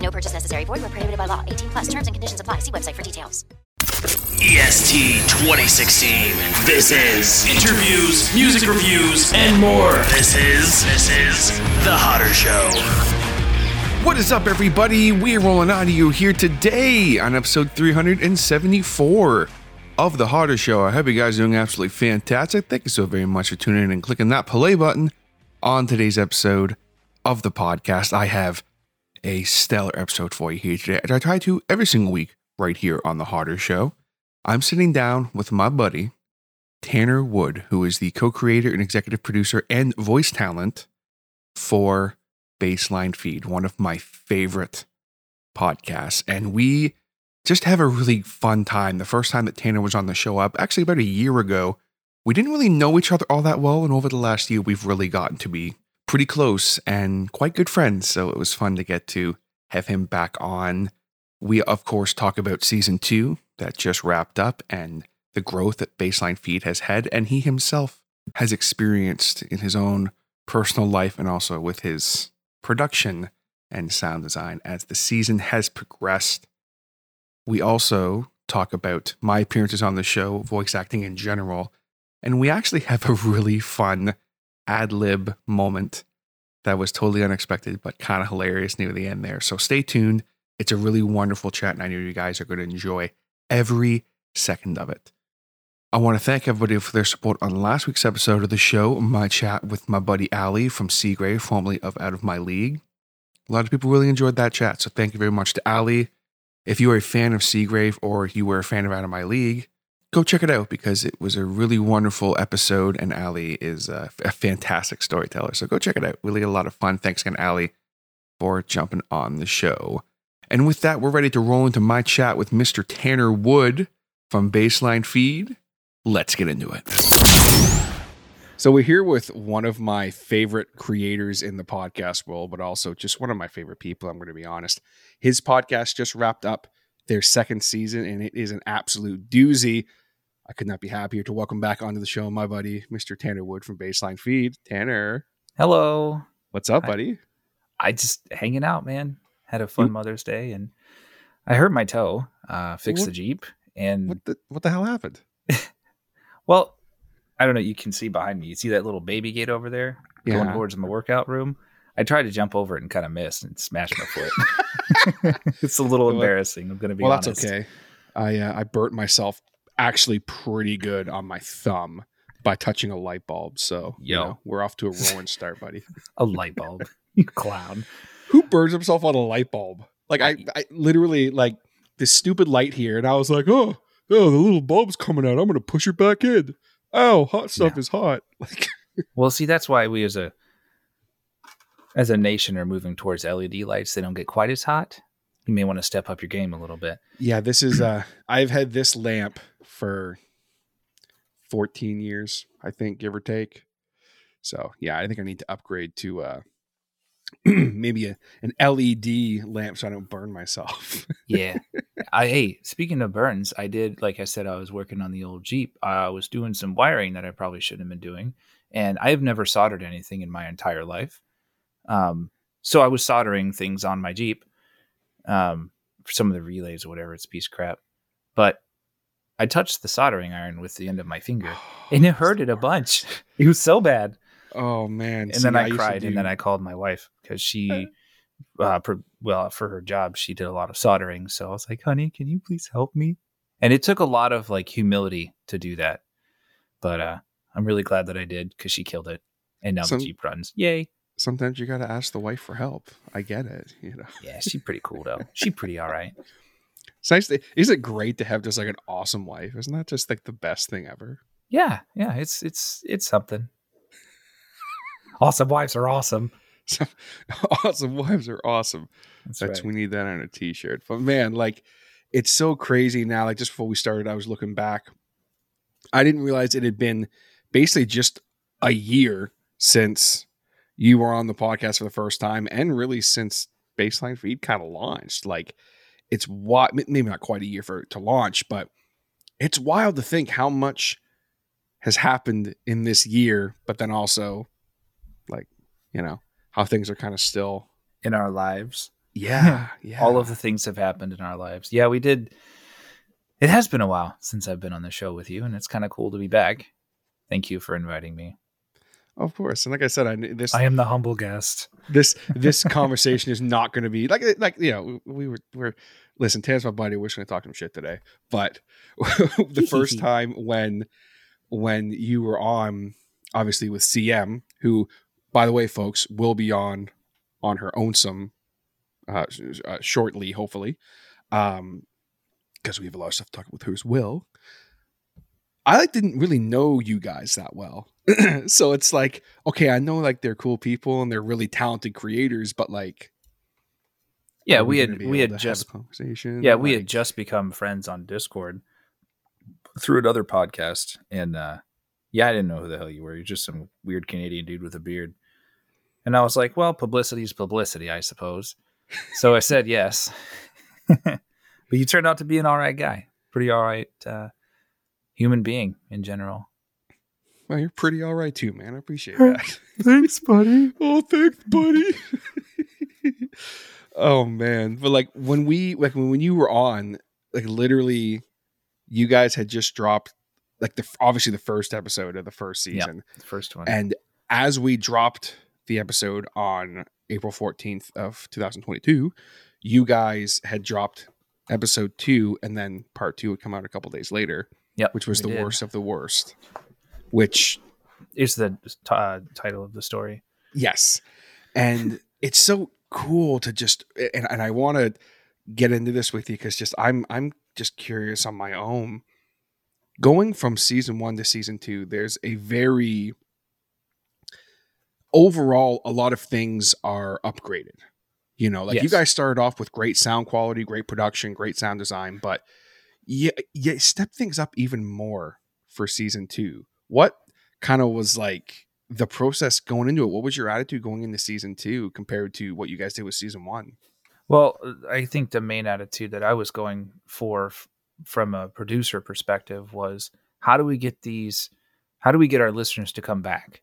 No purchase necessary. Void where prohibited by law. 18 plus terms and conditions apply. See website for details. EST 2016. This is interviews, music reviews, and more. This is this is the Hotter Show. What is up, everybody? We're rolling out of you here today on episode 374 of The Hotter Show. I hope you guys are doing absolutely fantastic. Thank you so very much for tuning in and clicking that play button on today's episode of the podcast. I have a stellar episode for you here today, as I try to every single week right here on The Harder Show. I'm sitting down with my buddy, Tanner Wood, who is the co creator and executive producer and voice talent for Baseline Feed, one of my favorite podcasts. And we just have a really fun time. The first time that Tanner was on the show up, actually about a year ago, we didn't really know each other all that well. And over the last year, we've really gotten to be pretty close and quite good friends. So it was fun to get to have him back on. We, of course, talk about season two that just wrapped up and the growth that Baseline Feed has had, and he himself has experienced in his own personal life and also with his production and sound design as the season has progressed. We also talk about my appearances on the show, voice acting in general, and we actually have a really fun ad lib moment that was totally unexpected but kind of hilarious near the end there. So stay tuned. It's a really wonderful chat, and I know you guys are going to enjoy every second of it. I want to thank everybody for their support on last week's episode of the show, my chat with my buddy Ali from Seagrave, formerly of Out of My League. A lot of people really enjoyed that chat, so thank you very much to Ali. If you are a fan of Seagrave or you were a fan of Out of My League, go check it out because it was a really wonderful episode, and Ali is a, a fantastic storyteller. So go check it out. Really a lot of fun. Thanks again, Ali, for jumping on the show. And with that, we're ready to roll into my chat with Mr. Tanner Wood from Baseline Feed. Let's get into it. So we're here with one of my favorite creators in the podcast world, but also just one of my favorite people. I'm going to be honest. His podcast just wrapped up their second season, and it is an absolute doozy. I could not be happier to welcome back onto the show my buddy, Mr. Tanner Wood from Baseline Feed. Tanner, Hello. what's up, Hi. buddy? I just hanging out, man. Had a fun You- Mother's Day and I hurt my toe, uh, fixed What- the Jeep. And What the what the hell happened? well, I don't know. You can see behind me. You see that little baby gate over there going Yeah. towards my workout room. I tried to jump over it and kind of missed and smashed my foot. it's a little Well, embarrassing. I'm going to be well, honest. that's okay. I uh, I burnt myself actually pretty good on my thumb by touching a light bulb. So you know, we're off to a rolling start, buddy. A light bulb. you clown. Who burns himself on a light bulb? Like I, I literally like this stupid light here, and I was like, oh, oh, the little bulb's coming out. I'm gonna push it back in. Oh, hot stuff is hot. Like, Well, see, that's why we as a as a nation are moving towards LED lights. They don't get quite as hot. You may want to step up your game a little bit. yeah, this is. uh I've had this lamp for 14 years, I think, give or take. So yeah, I think I need to upgrade to uh maybe a, an LED lamp so I don't burn myself. Yeah. I hey, speaking of burns, I did like I said, I was working on the old Jeep. I was doing some wiring that I probably shouldn't have been doing. And I have never soldered anything in my entire life. Um, so I was soldering things on my Jeep. Um, for some of the relays or whatever, it's a piece of crap. But I touched the soldering iron with the end of my finger and it hurted a bunch. It was so bad. Oh man! And then See, I, used to cried, and then I called my wife because she, uh, per, well, for her job, she did a lot of soldering. So I was like, "Honey, can you please help me?" And it took a lot of like humility to do that, but uh, I'm really glad that I did because she killed it, and now Some- the Jeep runs. Yay! Sometimes you got to ask the wife for help. I get it. You know, Yeah, she's pretty cool though. She pretty all right. it's nice. To, isn't it great to have just like an awesome wife? Isn't that just like the best thing ever? Yeah, yeah. It's it's it's something. Awesome wives are awesome. Awesome wives are awesome. That's, That's right. we need that on a t-shirt. But man, like it's so crazy now. Like just before we started, I was looking back. I didn't realize it had been basically just a year since you were on the podcast for the first time, and really since Baseline Feed kind of launched. Like it's what maybe not quite a year for to launch, but it's wild to think how much has happened in this year, but then also like, you know, how things are kind of still in our lives. Yeah, yeah. All of the things have happened in our lives. Yeah, we did. It has been a while since I've been on the show with you, and it's kind of cool to be back. Thank you for inviting me. Of course, and like I said, I this I am the humble guest. This this conversation is not going to be like like you know we were we're listen. Tan's my buddy. We're just going to talk some shit today. But the first time when when you were on, obviously with CM, who by the way, folks, will be on on her own some uh, uh, shortly, hopefully, um, because we have a lot of stuff to talk with her as well. I like didn't really know you guys that well. so it's like, okay, I know like they're cool people and they're really talented creators, but like Yeah, we, we had we had just conversation. Yeah, we had just become friends on Discord through another podcast. And uh yeah, I didn't know who the hell you were. You're just some weird Canadian dude with a beard. And I was like, well, publicity is publicity, I suppose. So I said yes. but you turned out to be an all right guy. Pretty all right uh human being in general. Well, you're pretty all right too, man. I appreciate that. thanks, buddy. oh, thanks, buddy. oh man, but like when we like when you were on, like literally, you guys had just dropped like the obviously the first episode of the first season, yep, the first one, and as we dropped the episode on April 14th of 2022, you guys had dropped episode two, and then part two would come out a couple days later. Yep, which was the did. worst of the worst. Which is the uh, title of the story. Yes, and it's so cool to just and, and I want to get into this with you because just I'm I'm just curious on my own. Going from season one to season two, there's a very overall a lot of things are upgraded. You know, like yes. you guys started off with great sound quality, great production, great sound design, but yeah, yeah, step things up even more for season two. What kind of was like the process going into it? What was your attitude going into season two compared to what you guys did with season one? Well, uh, I think the main attitude that I was going for f- from a producer perspective was how do we get these, how do we get our listeners to come back?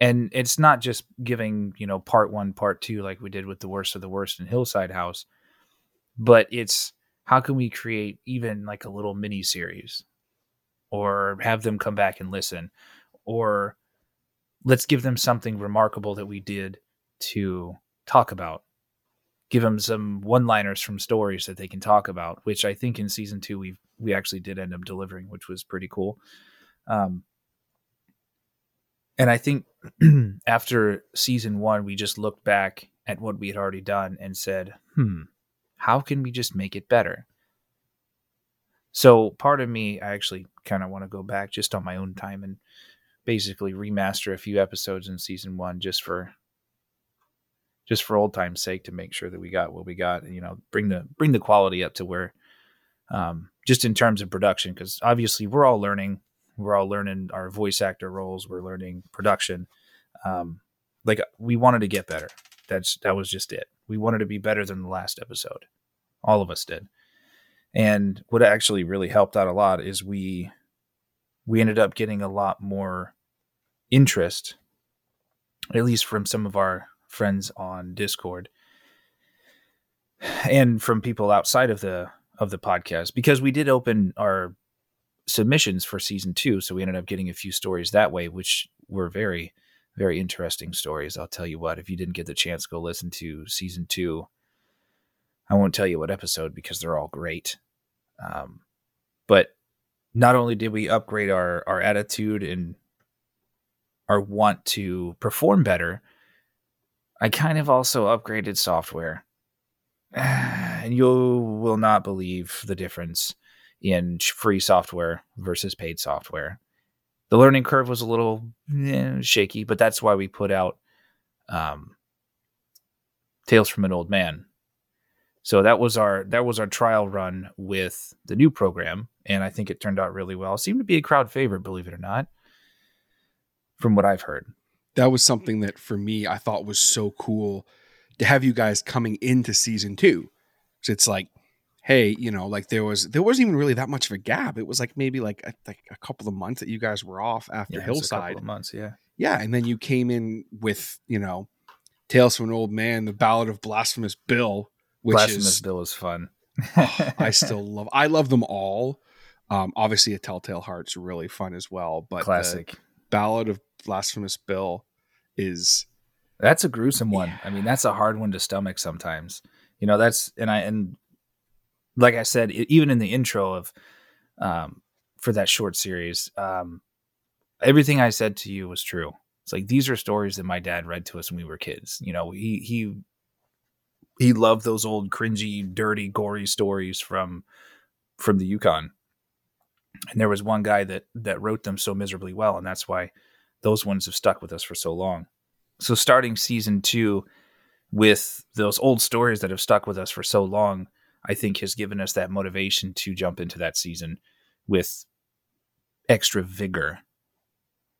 And it's not just giving, you know, part one, part two, like we did with the worst of the worst in Hillside House, but it's how can we create even like a little mini series or have them come back and listen or let's give them something remarkable that we did to talk about give them some one liners from stories that they can talk about which i think in season two we we actually did end up delivering which was pretty cool um and i think after season one we just looked back at what we had already done and said hmm how can we just make it better? So part of me, I actually kind of want to go back just on my own time and basically remaster a few episodes in season one just for just for old time's sake to make sure that we got what we got and you know bring the bring the quality up to where um just in terms of production because obviously we're all learning we're all learning our voice actor roles we're learning production um like we wanted to get better that's that was just it we wanted to be better than the last episode. All of us did. And what actually really helped out a lot is we we ended up getting a lot more interest, at least from some of our friends on Discord and from people outside of the of the podcast because we did open our submissions for season 2 so we ended up getting a few stories that way which were very very interesting stories. I'll tell you what, if you didn't get the chance go listen to season two, I won't tell you what episode because they're all great. Um, but not only did we upgrade our our attitude and our want to perform better, I kind of also upgraded software. And you will not believe the difference in free software versus paid software the learning curve was a little eh, shaky, but that's why we put out um, Tales from an Old Man. So that was our that was our trial run with the new program, and I think it turned out really well. It seemed to be a crowd favorite, believe it or not, from what I've heard. That was something that for me I thought was so cool to have you guys coming into season two. So it's like, hey, you know, like there was there wasn't even really that much of a gap. It was like maybe like a, like a couple of months that you guys were off after Yeah, it was a couple Hillside. of months, yeah. Yeah, and then you came in with you know, Tales from an Old Man, the Ballad of Blasphemous Bill, which Blasphemous is Bill is fun. I still love. I love them all. Um, obviously, a Telltale Heart's really fun as well, but the classic. Ballad of Blasphemous Bill is That's a gruesome one. I mean, that's a hard one to stomach sometimes. You know, that's and I and like I said, even in the intro of um for that short series, um everything I said to you was true. It's like these are stories that my dad read to us when we were kids. You know, he he he loved those old cringy, dirty, gory stories from from the Yukon. And there was one guy that that wrote them so miserably well, and that's why those ones have stuck with us for so long. So starting season two with those old stories that have stuck with us for so long, I think has given us that motivation to jump into that season with extra vigor.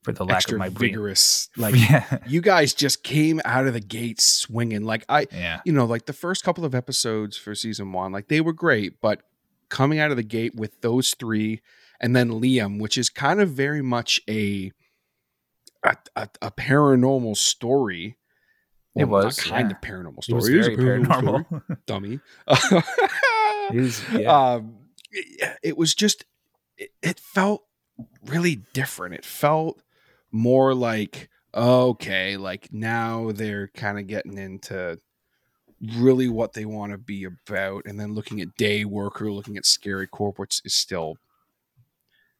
For the lack of my brain. vigorous. Like yeah, you guys just came out of the gates swinging. Like I, yeah, you know, like the first couple of episodes for season one, like they were great, but coming out of the gate with those three, and then Liam, which is kind of very much a a, a, a paranormal story. It Well, not was, kind yeah. of paranormal story. it was It is a story, paranormal. dummy. It was- yeah. um, it, it was just it, it felt really different. It felt more like okay, like now they're kind of getting into really what they want to be about, and then looking at Day Worker, looking at Scary Corp, which is still.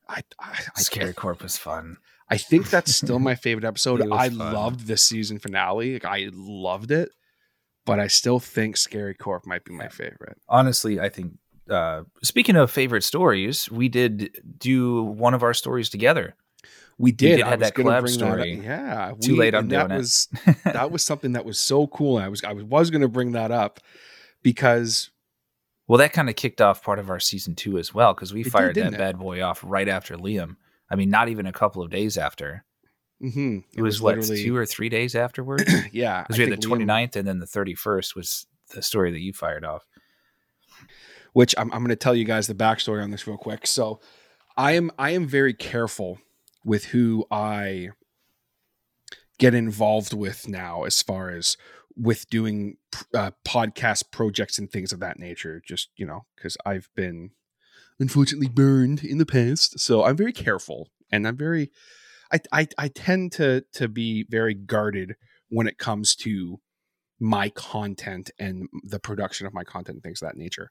I, I, I Scary Corp was fun. I think that's still my favorite episode. I fun. loved the season finale. Like, I loved it, but I still think Scary Corp might be my favorite. honestly, I think uh, speaking of favorite stories, we did do one of our stories together. We did. did I have was that collab bring that story. Yeah, Too we- late, I'm and that doing it. was that was something that was so cool. I was I was going to bring that up because Well, that kind of kicked off part of our season two as well because we fired didn't that it? bad boy off right after Liam. I mean, not even a couple of days after. mhm, It, was, what two or three days afterwards. Yeah. because we had the think Liam- 29th and then the 31st was the story that you fired off. which I'm, I'm going to tell you guys the backstory on this real quick. So, I am I am very careful with who I get involved with now, as far as with doing uh, podcast projects and things of that nature. Just you know, because I've been unfortunately burned in the past, so I'm very careful, and I'm very I I, I tend to to be very guarded when it comes to my content and the production of my content and things of that nature.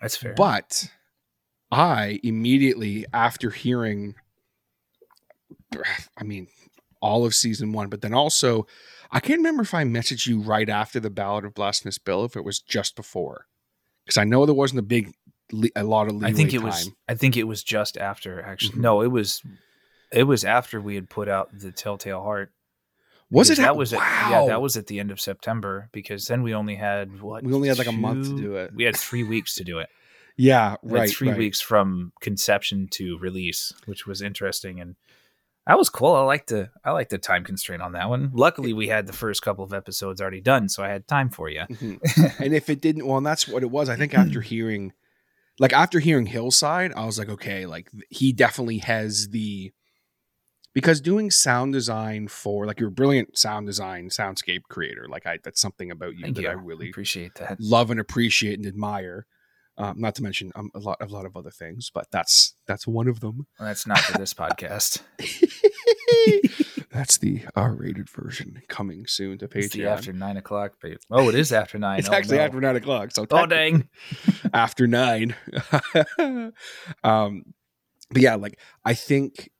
That's fair. But I immediately, after hearing, I mean, all of season one, but then also, I can't remember if I messaged you right after the Ballad of Blasphemous Bill, if it was just before, because I know there wasn't a big, a lot of leeway I think it time. was. I think it was just after. Actually, Mhm. no, it was. It was after we had put out the Telltale Heart. Was it? That at- was. At, wow. yeah, that was at the end of September because then we only had what? We only had like a month to do it. We had three weeks to do it. Yeah, right. three right. weeks from conception to release, which was interesting and that was cool. I like the I like the time constraint on that one. Luckily, we had the first couple of episodes already done, so I had time for you. Mhm. and if it didn't, well, and that's what it was. I think after hearing, like after hearing Hillside, I was like, okay, like he definitely has the because doing sound design for like you're a brilliant sound design soundscape creator. Like I, that's something about you Thank that you. I really appreciate that. love and appreciate and admire. Um, not to mention um, a lot, a lot of other things, but that's that's one of them. Well, that's not for this podcast. that's the R-rated version coming soon to Patreon. after nine o'clock. But, oh, it is after nine. it's Oh, actually no. after nine o'clock. So Oh dang! after nine. um, but yeah, like I think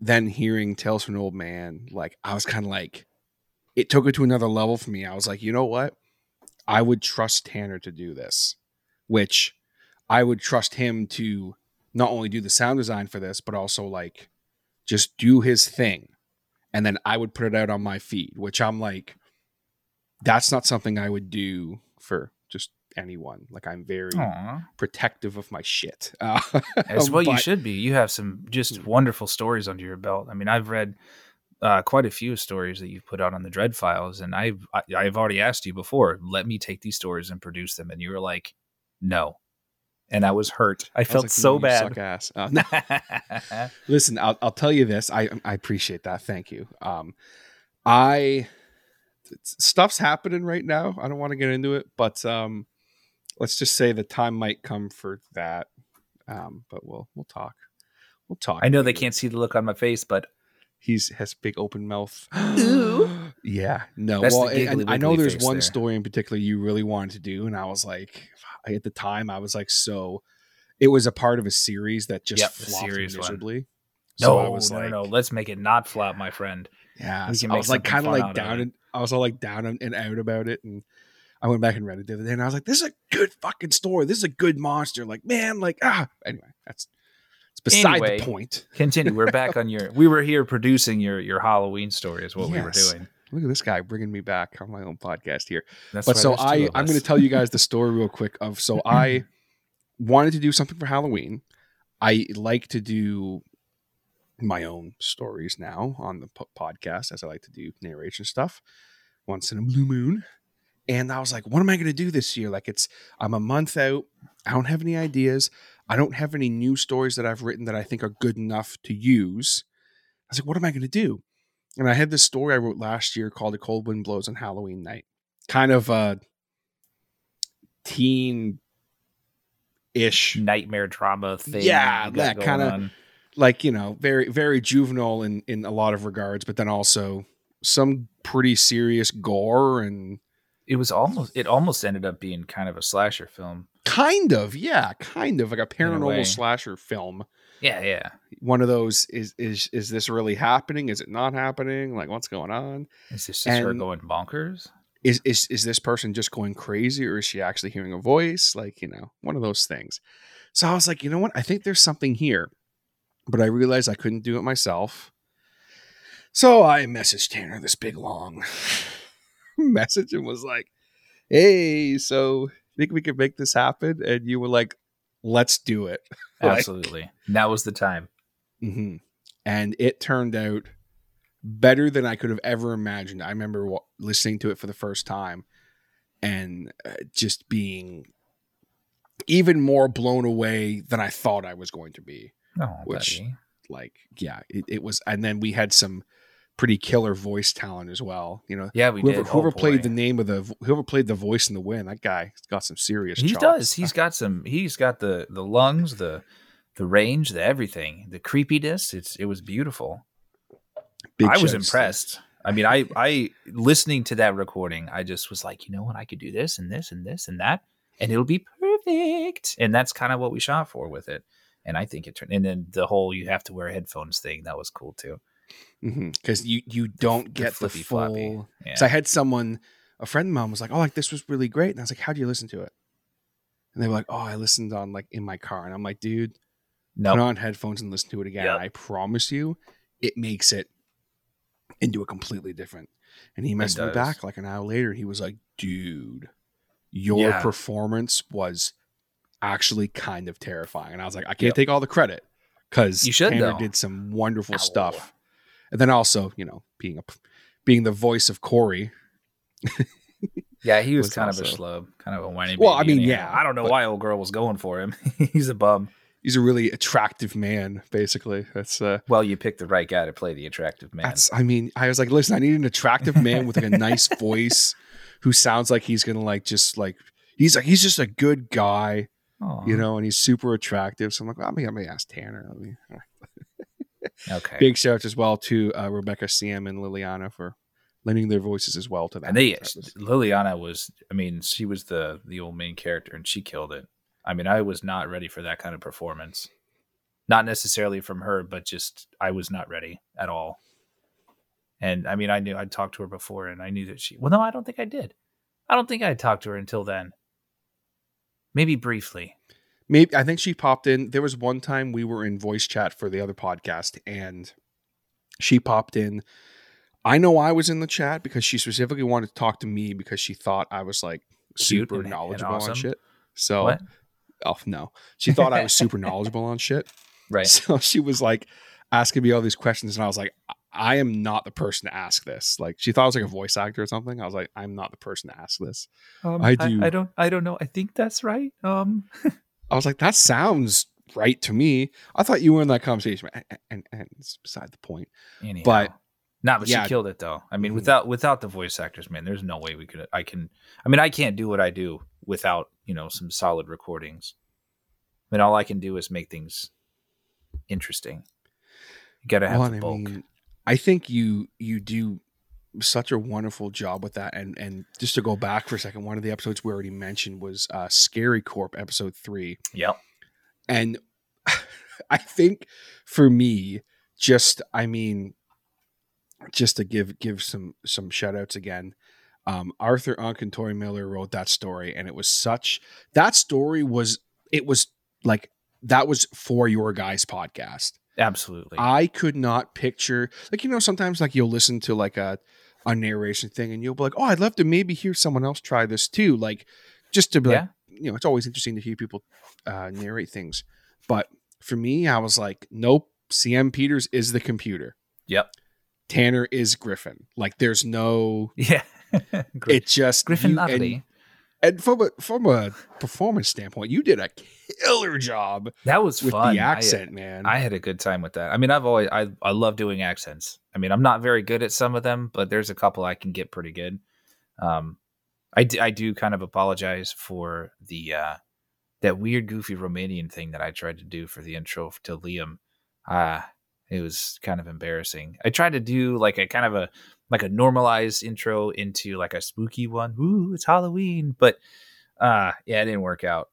then hearing Tales from an Old Man, like I was kind of like, it took it to another level for me. I was like, you know what? I would trust Tanner to do this, which I would trust him to not only do the sound design for this, but also like just do his thing. And then I would put it out on my feed, which I'm like, that's not something I would do for just anyone. Like I'm very Aw. protective of my shit. Uh, As well, you should be. You have some just wonderful stories under your belt. I mean, I've read uh, quite a few stories that you've put out on the Dread Files, and I've I, I've already asked you before. Let me take these stories and produce them, and you were like, "No," and I was hurt. I, I felt like, so "You bad. Suck ass. Uh, no. Listen, I'll, I'll tell you this. I I appreciate that. Thank you. Um, I stuff's happening right now. I don't want to get into it, but um, let's just say the time might come for that. Um, but we'll we'll talk. We'll talk. I know they can't see the look on my face, but He's has big open mouth. Ooh. yeah, no. That's the well, and- and giggly I know there's one there. story in particular you really wanted to do, and I was like, at the time, I was like, so. It was a part of a series that just Yep, flopped series one. miserably. no, So I was no, like, no, no. Let's make it not flop, my friend. Yeah, so I was like kind of like out of down and I was all like down and, and out about it, and I went back and read it the other day, and I was like, "This is a good fucking story. This is a good monster." Like, man, like ah. Anyway, that's it's beside Anyway, the point. Continue. We're back on your. We were here producing your your Halloween story. Is what we were doing. Look at this guy bringing me back on my own podcast here. That's but so I I'm going to tell you guys the story real quick. Of so I wanted to do something for Halloween. I like to do my own stories now on the po- podcast, as I like to do narration stuff once in a blue moon. And I was like, what am I going to do this year? Like, it's I'm a month out. I don't have any ideas. I don't have any new stories that I've written that I think are good enough to use. I was like, what am I going to do? And I had this story I wrote last year called "A Cold Wind Blows on Halloween Night." Kind of a teen ish nightmare drama thing. Yeah, that kinda- like you know very very juvenile in in a lot of regards but then also some pretty serious gore and It was almost. It almost ended up being kind of a slasher film. kind of yeah kind of like a paranormal slasher film. Yeah, yeah. one of those is is is this really happening? Is it not happening? Like what's going on? Is this just her And- going bonkers? is is is this person just going crazy or is she actually hearing a voice? Like you know one of those things. So i was like you know what? I think there's something here. But i realized i couldn't do it myself. So i messaged tanner this big long message and was like hey so think we could make this happen and you were like let's do it Like- Absolutely. Now was the time. hmm And it turned out better than I could have ever imagined. I remember wa- listening to it for the first time and uh, just being even more blown away than I thought I was going to be. Oh, Which- buddy. Like, yeah, it, it was. And then we had some pretty killer voice talent as well. You know, Yeah, we whoever, did. Oh, whoever played boy. the name of the whoever played the voice in the wind, that guy got some serious. He chops. does. He's got some. He's got the the lungs, the the range, the everything, the creepiness. It's it was beautiful. Big I was impressed. I mean, I I listening to that recording, I just was like, you know what, I could do this and this and this and that, and it'll be perfect. And that's kind of what we shot for with it. And I think it turned. And then the whole you have to wear headphones thing that was cool too. Mm-hmm. because you you don't The get the flippy full. floppy. Yeah. So I had someone, a friend of mine was like, "Oh, like this was really great," and I was like, "How do you listen to it?" And they were like, "Oh, I listened on like in my car," and I'm like, "Dude, no, put on headphones and listen to it again." Yep. I promise you, it makes it into a completely different. And he messaged me back like an hour later. He was like, "Dude, your Yeah. performance was actually kind of terrifying," and I was like, "I can't Yep. take all the credit." Because You should, Tanner though. did some wonderful Ow. stuff, and then also, you know, being a being the voice of Corey, yeah, he was, was kind of a also- schlub, kind of a whiny. Well, I mean, yeah, I don't know but- why old girl was going for him. He's a bum. he's a really attractive man basically that's uh Well, you picked the right guy to play the attractive man. that's i mean i was like listen i need an attractive man with like a nice voice who sounds like he's gonna like just like he's like he's just a good guy Aw. you know and he's super attractive so i'm like well, let me ask tanner let me Okay. big shout out as well to uh, rebecca sam and liliana for lending their voices as well to that and they That was- Liliana was I mean, she was the the old main character and she killed it. I mean, I was not ready for that kind of performance. Not necessarily from her, but just I was not ready at all. And I mean, I knew I'd talked to her before and I knew that she Well, no, I don't think I did. I don't think I talked to her until then. Maybe briefly. Maybe I think she popped in. There was one time we were in voice chat for the other podcast, and she popped in. I know I was in the chat because she specifically wanted to talk to me because she thought I was like super knowledgeable awesome. on shit. So, What? oh no, she thought I was super knowledgeable on shit. Right. So she was like asking me all these questions, and I was like, I- I am not the person to ask this. Like she thought I was like a voice actor or something. I was like, I'm not the person to ask this. Um, I do- I, don't. I don't know. I think that's right. Um. I was like, that sounds right to me. I thought you were in that conversation, and, and, and it's beside the point. Anyhow. But- Nah, but yeah. she killed it though. I mean, Mhm. without without the voice actors, man, there's no way we could. I can. I mean, I can't do what I do without you know some solid recordings. I mean, all I can do is make things interesting. You gotta have Well, the bulk. I mean, I think you you do such a wonderful job with that. And and just to go back for a second, one of the episodes we already mentioned was uh, Scary Corp episode three. yep. And I think for me, just I mean, just to give give some some shout outs again. Um, Arthur Unk and Tori Miller wrote that story, and it was such that story was it was like that was for your guys' podcast. Absolutely. I could not picture like you know sometimes like you'll listen to like a a narration thing and you'll be like, oh, I'd love to maybe hear someone else try this too, like just to be like, you know, it's always interesting to hear people uh, narrate things. But for me, I was like, nope, CM Peters is the computer. Yep. Tanner is Griffin. Like there's no Yeah. It just Griffin you- Lovely. And, from a from a performance standpoint, you did a killer job that was with fun. the I- accent, man. I had a good time with that. I mean, I've always I I love doing accents. I mean, I'm not very good at some of them, but there's a couple I can get pretty good. Um, I d- I do kind of apologize for the uh that weird goofy Romanian thing that I tried to do for the intro to Liam. Ah, it was kind of embarrassing. I tried to do like a kind of a like a normalized intro into like a spooky one. Ooh, it's Halloween, but uh yeah, it didn't work out.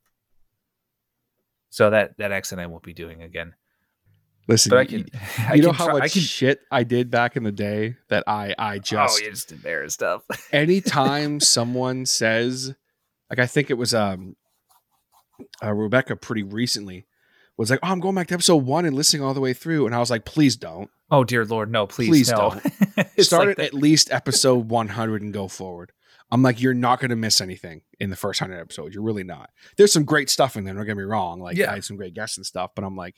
So that that accent I won't be doing again. Listen, But I you- can. I you know can how try- much I can, shit I did back in the day that I I just oh, just embarrassed stuff. anytime someone says like I think it was um uh, Rebecca pretty recently was like, "Oh, I'm going back to episode 1 and listening all the way through." And I was like, "Please don't. oh dear lord, no, please, Please no. don't. Start like at least episode 100 and go forward." I'm like, "You're not going to miss anything in the first 100 episodes. You're really not." There's some great stuff in there, don't get me wrong. Like Yeah. I had some great guests and stuff, but I'm like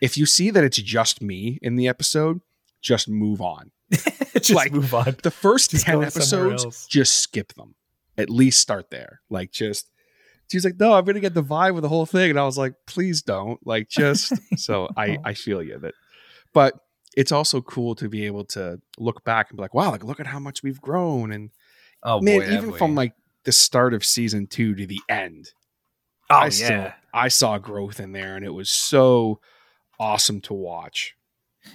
if you see that it's just me in the episode, just move on. just like- move on. The first Just 10 episodes, just skip them. At least start there. Like, just, she's like, no, I'm to get the vibe with the whole thing. And I was like, please don't. Like, just, so I, oh. I feel you that, but it's also cool to be able to look back and be like, wow, like, look at how much we've grown. And Oh man, boy, even from like the start of season two to the end, oh I yeah, still, I saw growth in there and it was so awesome to watch.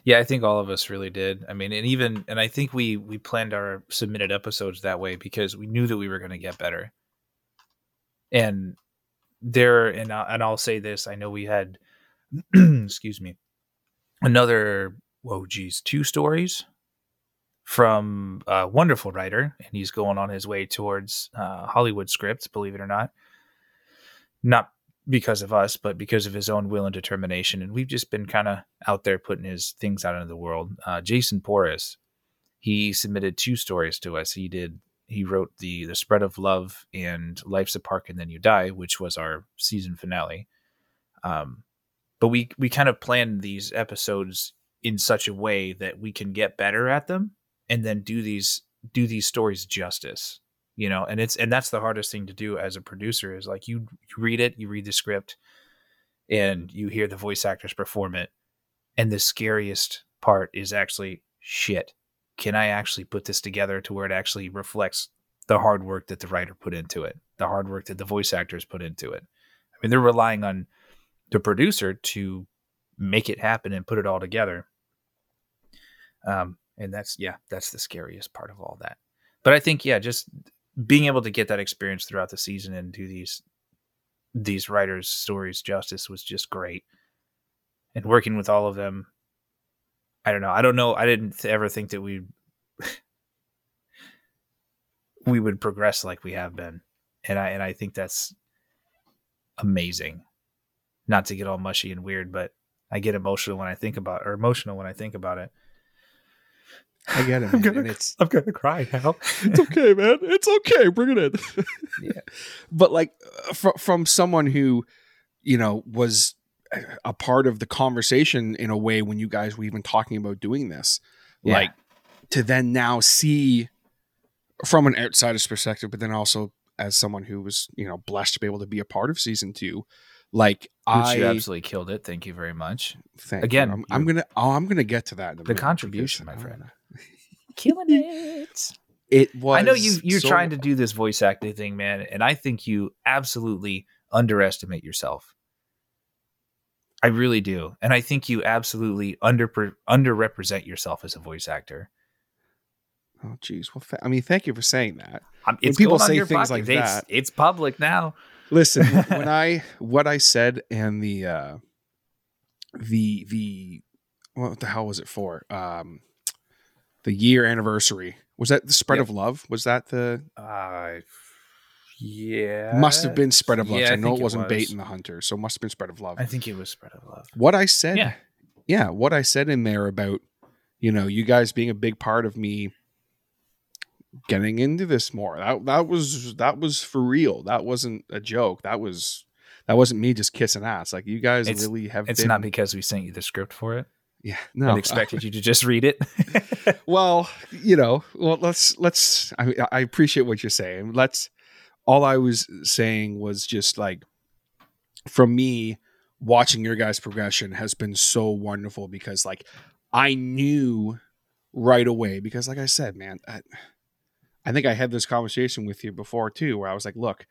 yeah. I think all of us really did. I mean, and even and I think we we planned our submitted episodes that way because we knew that we were going to get better. And there, and I, and I'll say this: I know we had, excuse me, another. Whoa, geez, two stories from a wonderful writer, and he's going on his way towards uh, Hollywood scripts. Believe it or not, not because of us, but because of his own will and determination. And we've just been kind of out there putting his things out into the world. Uh, Jason Porras, he submitted two stories to us. He did. He wrote the the spread of love and life's a park and then you die, which was our season finale. Um, but we we kind of planned these episodes in such a way that we can get better at them and then do these do these stories justice you know and it's and that's the hardest thing to do as a producer is like you, you read it you read the script and you hear the voice actors perform it and the scariest part is actually shit can i actually put this together to where it actually reflects the hard work that the writer put into it the hard work that the voice actors put into it? I mean they're relying on the producer to make it happen and put it all together. Um and that's yeah that's the scariest part of all that. But i think yeah just being able to get that experience throughout the season and do these these writers stories justice was just great. And working with all of them i don't know i don't know i didn't ever think that we we would progress like we have been and i and i think that's amazing not to get all mushy and weird but i get emotional when i think about or emotional when i think about it I get it. I'm gonna, And it's I'm gonna cry now. it's okay, man. It's okay. Bring it in. Yeah. But like uh, from from someone who, you know, was a part of the conversation in a way when you guys were even talking about doing this, Yeah. like to then now see from an outsider's perspective, but then also as someone who was, you know, blessed to be able to be a part of season two, like Which I you absolutely killed it. Thank you very much. thank Again, you. I'm, I'm gonna oh I'm gonna get to that in a The minute contribution, my friend. wanna- Killing it. It was. I know you you're so- trying to do this voice acting thing, man, and I think you absolutely underestimate yourself. I really do, and I think you absolutely under underrepresent yourself as a voice actor. Oh, geez. Well, th- I mean, thank you for saying that. Um, When people say things podcast. like It's- that- it's public now. Listen, when I what I said and the uh the the what the hell was it for? Um the year anniversary. Was that the spread Yep. of love? Was that the Uh, yeah, must have been spread of love. Yeah, I I know think it it wasn't bait and the hunter, so must have been spread of love. I think it was spread of love. what I said, Yeah. yeah, what I said in there about, you know, you guys being a big part of me getting into this more. That that was that was for real. That wasn't a joke. That was that wasn't me just kissing ass. Like you guys It's- really have It's been not because we sent you the script for it yeah, no. and expected you to just read it. well, you know, well let's let's I I appreciate what you're saying. Let's all I was saying was just like from me watching your guys progression has been so wonderful because like I knew right away because like I said, man, I, I think I had this conversation with you before too where I was like, look,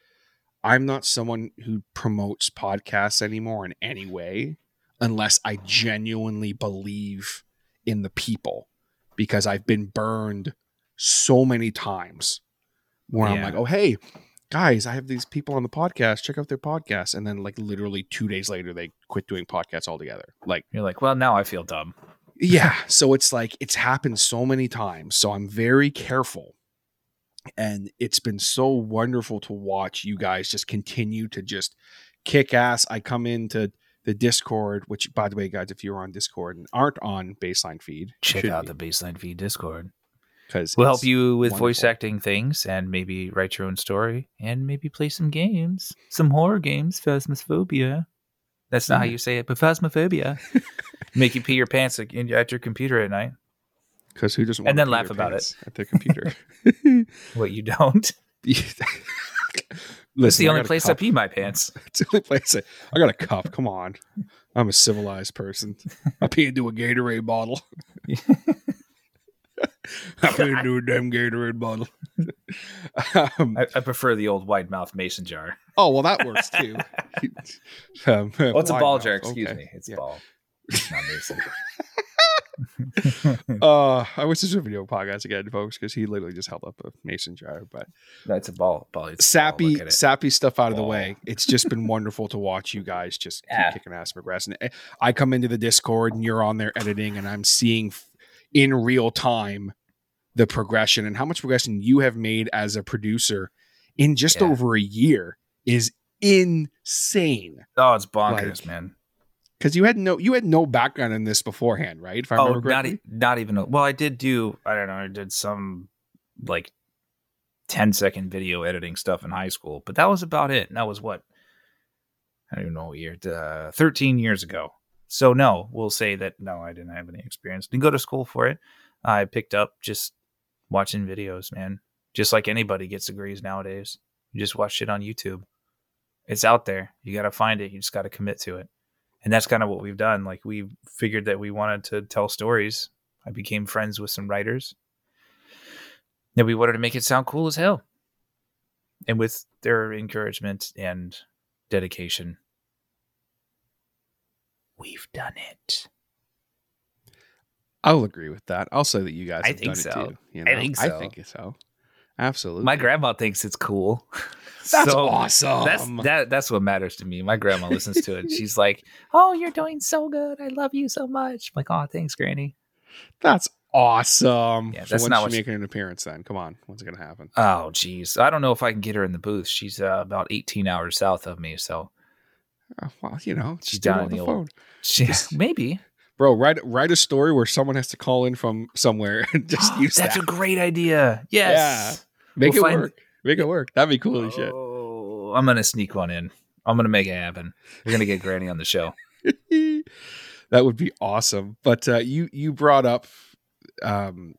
I'm not someone who promotes podcasts anymore in any way unless I genuinely believe in the people because I've been burned so many times where I'm Yeah. like, oh, hey, guys, I have these people on the podcast. Check out their podcast. And then, like, literally two days later, they quit doing podcasts altogether. Like, You're like, well, now I feel dumb. yeah. So it's like, it's happened so many times. So I'm very careful. And it's been so wonderful to watch you guys just continue to just kick ass. I come into the Discord, which, by the way, guys, if you're on Discord and aren't on Baseline Feed, Check out the Baseline Feed Discord. Because We'll help you with voice acting things and maybe write your own story and maybe play some games, some horror games, Phasmophobia. That's not how you say it, but Phasmophobia. Make you pee your pants at your computer at night. Because who doesn't? And then laugh about it. at their computer? What you don't. Listen, That's the only place I pee my pants. It's the only place I, I got a cup. Come on, I'm a civilized person. I pee into a Gatorade bottle. I pee into a damn Gatorade bottle. um, I, I prefer the old wide mouth mason jar. oh well, that works too. um, Oh, it's a ball mouth, jar. Excuse okay. me. It's Yeah. ball. It's not mason. Uh, I wish this was a video podcast again, folks, because he literally just held up a mason jar. But That's a ball. Ball. It's a ball. sappy, sappy stuff out of the way. It's just been wonderful to watch you guys just keep Yeah. kicking ass and progressing. I come into the Discord and you're on there editing, and I'm seeing in real time the progression and how much progression you have made as a producer in just Yeah. over a year is insane. Oh, it's bonkers, Like, man. Because you had no you had no background in this beforehand, right? If I Oh, remember not e- not even. Well, I did do. I don't know. I did some like 10 second video editing stuff in high school, but that was about it. And that was what I don't even know what year. Uh, Thirteen years ago. So no, we'll say that no, I didn't have any experience. Didn't go to school for it. I picked up just watching videos, man. Just like anybody gets degrees nowadays. You just watch shit on YouTube. It's out there. You got to find it. You just got to commit to it and that's kind of what we've done like we figured that we wanted to tell stories i became friends with some writers and we wanted to make it sound cool as hell and with their encouragement and dedication we've done it I'll agree with that. I'll say that you guys I have think done so. it too. You I know? think I so. think so. Absolutely. my grandma thinks it's cool That's So, awesome. that's that that's what matters to me my grandma listens to it she's like oh you're doing so good i love you so much I'm like oh thanks granny That's awesome. Yeah, so that's when's not what she- making an appearance then? Come on. what's gonna happen? Oh, geez. I don't know if I can get her in the booth. She's uh, about 18 hours south of me. So well, you know, She's just do down on the the phone. old- she, maybe. bro, write write a story where someone has to call in from somewhere and just use That's that. a great idea. Yes. Make We'll it find- work. Make it work. That'd be cool as shit. Oh, I'm gonna sneak one in. I'm gonna make it happen. We're gonna get Granny on the show. that would be awesome. But uh, you you brought up um,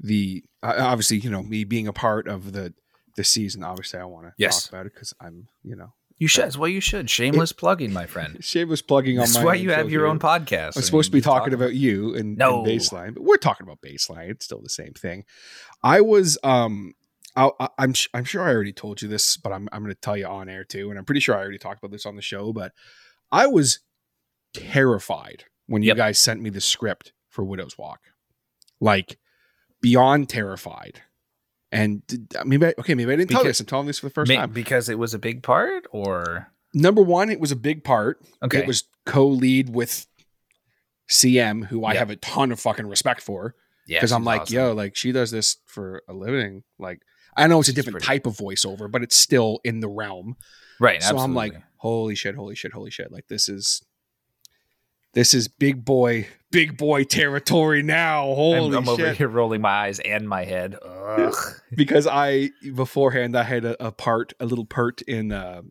the uh, obviously you know me being a part of the the season. Obviously, I want to Yes. talk about it because I'm you know You should. That's why you should. Shameless plugging, my friend. shameless plugging on That's my. That's why you have your here. own podcast. I'm supposed to be talking talk about you and, No. and baseline, but we're talking about baseline. It's still the same thing. I was um. I, I- I'm I'm sure I already told you this, but I'm I'm going to tell you on air too, and I'm pretty sure I already talked about this on the show. But I was terrified when you Yep. guys sent me the script for Widow's Walk, like beyond terrified. And did, maybe I, okay, maybe I didn't tell you this. I'm telling this for the first Ma- time. because it was a big part, or Number one, it was a big part. okay, It was co-lead with CM, who I have a ton of fucking respect for. yeah, because I'm like, awesome. yo, like she does this for a living. Like, I know it's a She's different type of voiceover, but it's still in the realm. right? So I'm like, holy shit, holy shit, holy shit! Like this is, this is big boy, big boy territory now. I'm, I'm over here rolling my eyes and my head. Because I beforehand I had a, a part, a little part in uh,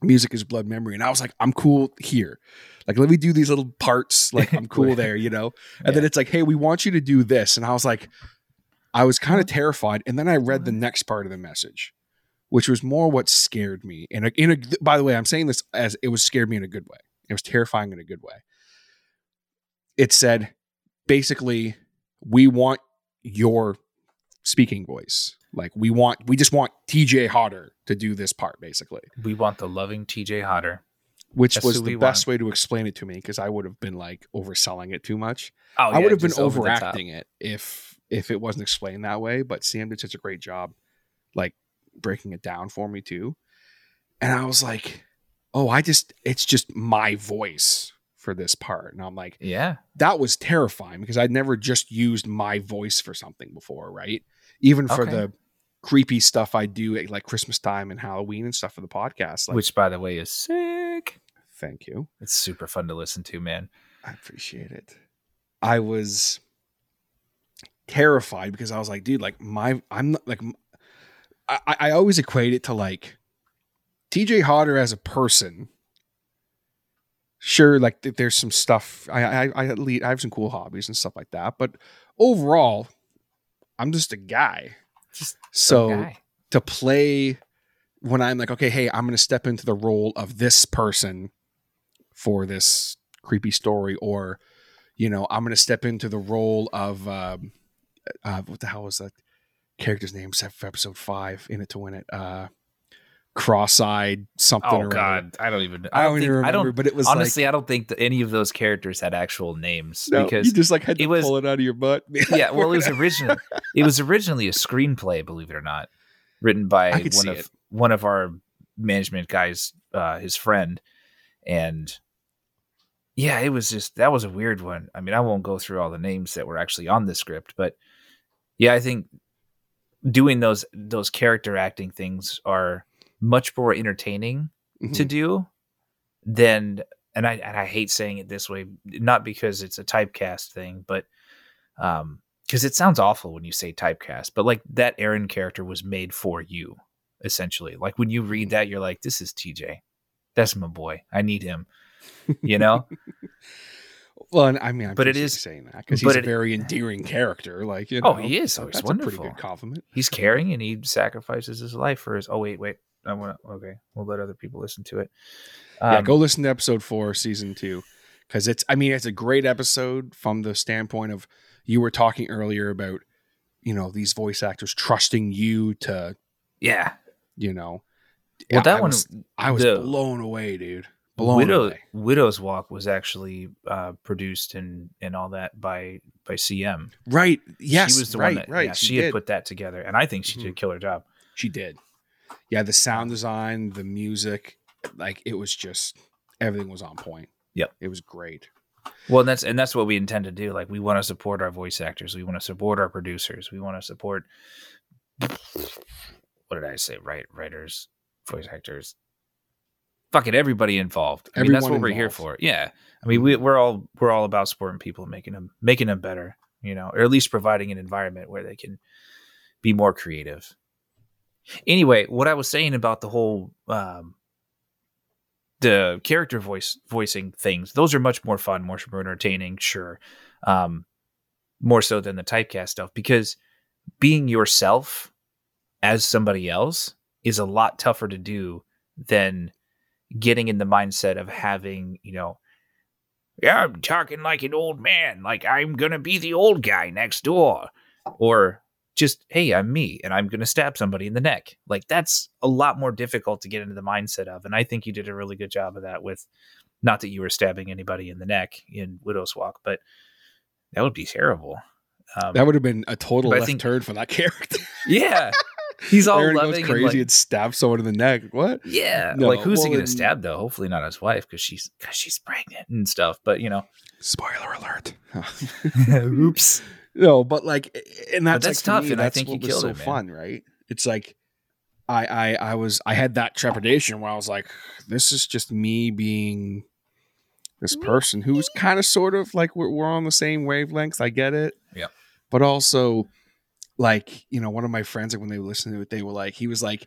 music is blood memory, and I was like, I'm cool here. Like, let me do these little parts. Like, I'm cool there, you know. And then it's like, hey, we want you to do this, and I was like, I was kind of terrified, and then I read the next part of the message, which was more what scared me. And in a, by the way, I'm saying this as it was scared me in a good way. It was terrifying in a good way. It said, basically, we want your speaking voice. Like we want, we just want TJ Hodder to do this part, basically. we want the loving TJ Hodder. Which That's was the best way to explain it to me because I would have been like overselling it too much. Oh, I would have been overacting it if if it wasn't explained that way. But Sam did such a great job, like breaking it down for me too. And I was like, oh, I just it's just my voice for this part. And I'm like, Yeah, that was terrifying because I'd never just used my voice for something before, right? Even for Okay. the creepy stuff I do at like Christmas time and Halloween and stuff for the podcast. Like, which by the way is sick. thank you. It's super fun to listen to, man. I appreciate it. I was terrified because I was like, dude, like my, I'm not like, I, I always equate it to like TJ Hodder as a person. Sure, like th- there's some stuff. I, I, I lead, I have some cool hobbies and stuff like that, but overall, I'm just a guy. Just so guy. to play when I'm like, okay, hey, I'm going to step into the role of this person for this creepy story, or you know, I'm going to step into the role of um, uh, what the hell was that character's name set for episode five in it to win it? Uh, cross-eyed something. Oh. God, I don't even. I don't think, even remember, I don't. but it was honestly, I don't think that any of those characters had actual names like, no, because you just like had it to was- pull it out of your butt. yeah, well, it was original. it was originally a screenplay, believe it or not, written by one of it. one of our management guys, uh, his friend, and yeah, it was just that was a weird one. I mean, I won't go through all the names that were actually on the script, but yeah, I think doing those those character acting things are much more entertaining to Mhm. do than and I and I hate saying it this way, not because it's a typecast thing, but um because it sounds awful when you say typecast, but like that Aaron character was made for you, essentially. Like when you read that, you're like, this is TJ. That's my boy. I need him. You know? Well, and I mean, I'm But it is- saying that because he's a it- very endearing character. Like, you know, Oh, he is. Oh, he's that's a pretty good compliment. He's caring and he sacrifices his life for his oh wait, wait. I wanna okay. We'll let other people listen to it. yeah, Um, go listen to episode four, season two, because it's. I mean, it's a great episode from the standpoint of you were talking earlier about, you know, these voice actors trusting you to, Yeah. you know. Well Yeah, that I one was, I was the- blown away, dude. Blown Widow, away. Widow's Walk was actually uh, produced and and all that by by CM. Right? Yes. she was the right. one that right. yeah, she, she, had put that together, and I think she did a Mhm. killer job. She did. Yeah, the sound design, the music, like it was just everything was on point. Yep. It was great. Well, and that's and that's what we intend to do. Like we want to support our voice actors, we want to support our producers, we want to support. What did I say? Right, writers, voice actors, fucking everybody involved. I mean, that's what we're here for. Yeah. I mean, mm-hmm. we, we're all we're all about supporting people and making them making them better, you know, or at least providing an environment where they can be more creative. Anyway, what I was saying about the whole um, the character voice voicing things, those are much more fun, much more entertaining, sure, um, more so than the typecast stuff because being yourself as somebody else is a lot tougher to do than getting in the mindset of having, you know, yeah, I'm talking like an old man, like I'm gonna be the old guy next door, or just hey, I'm me, and I'm gonna stab somebody in the neck. Like that's a lot more difficult to get into the mindset of, and I think you did a really good job of that. With not that you were stabbing anybody in the neck in Widow's Walk, but that would be terrible. Um, That would have been a total left think- turn for that character. yeah, he's all Aaron loving goes and, crazy like- and stabs someone in the neck. What? Yeah, No, like who's he gonna stab though? Hopefully not his wife because she's cause she's pregnant and stuff. But you know, Spoiler alert. oops. No, but like, and that's, that's like, tough, me, and I think you what was killed so it, man. fun, right? It's like, I, I, I was, I had that trepidation where I was like, this is just me being this person who's kind of sort of like we're, we're on the same wavelength. I get it. Yep. But also, like, you know, one of my friends, like when they were listening to it, they were like, he was like,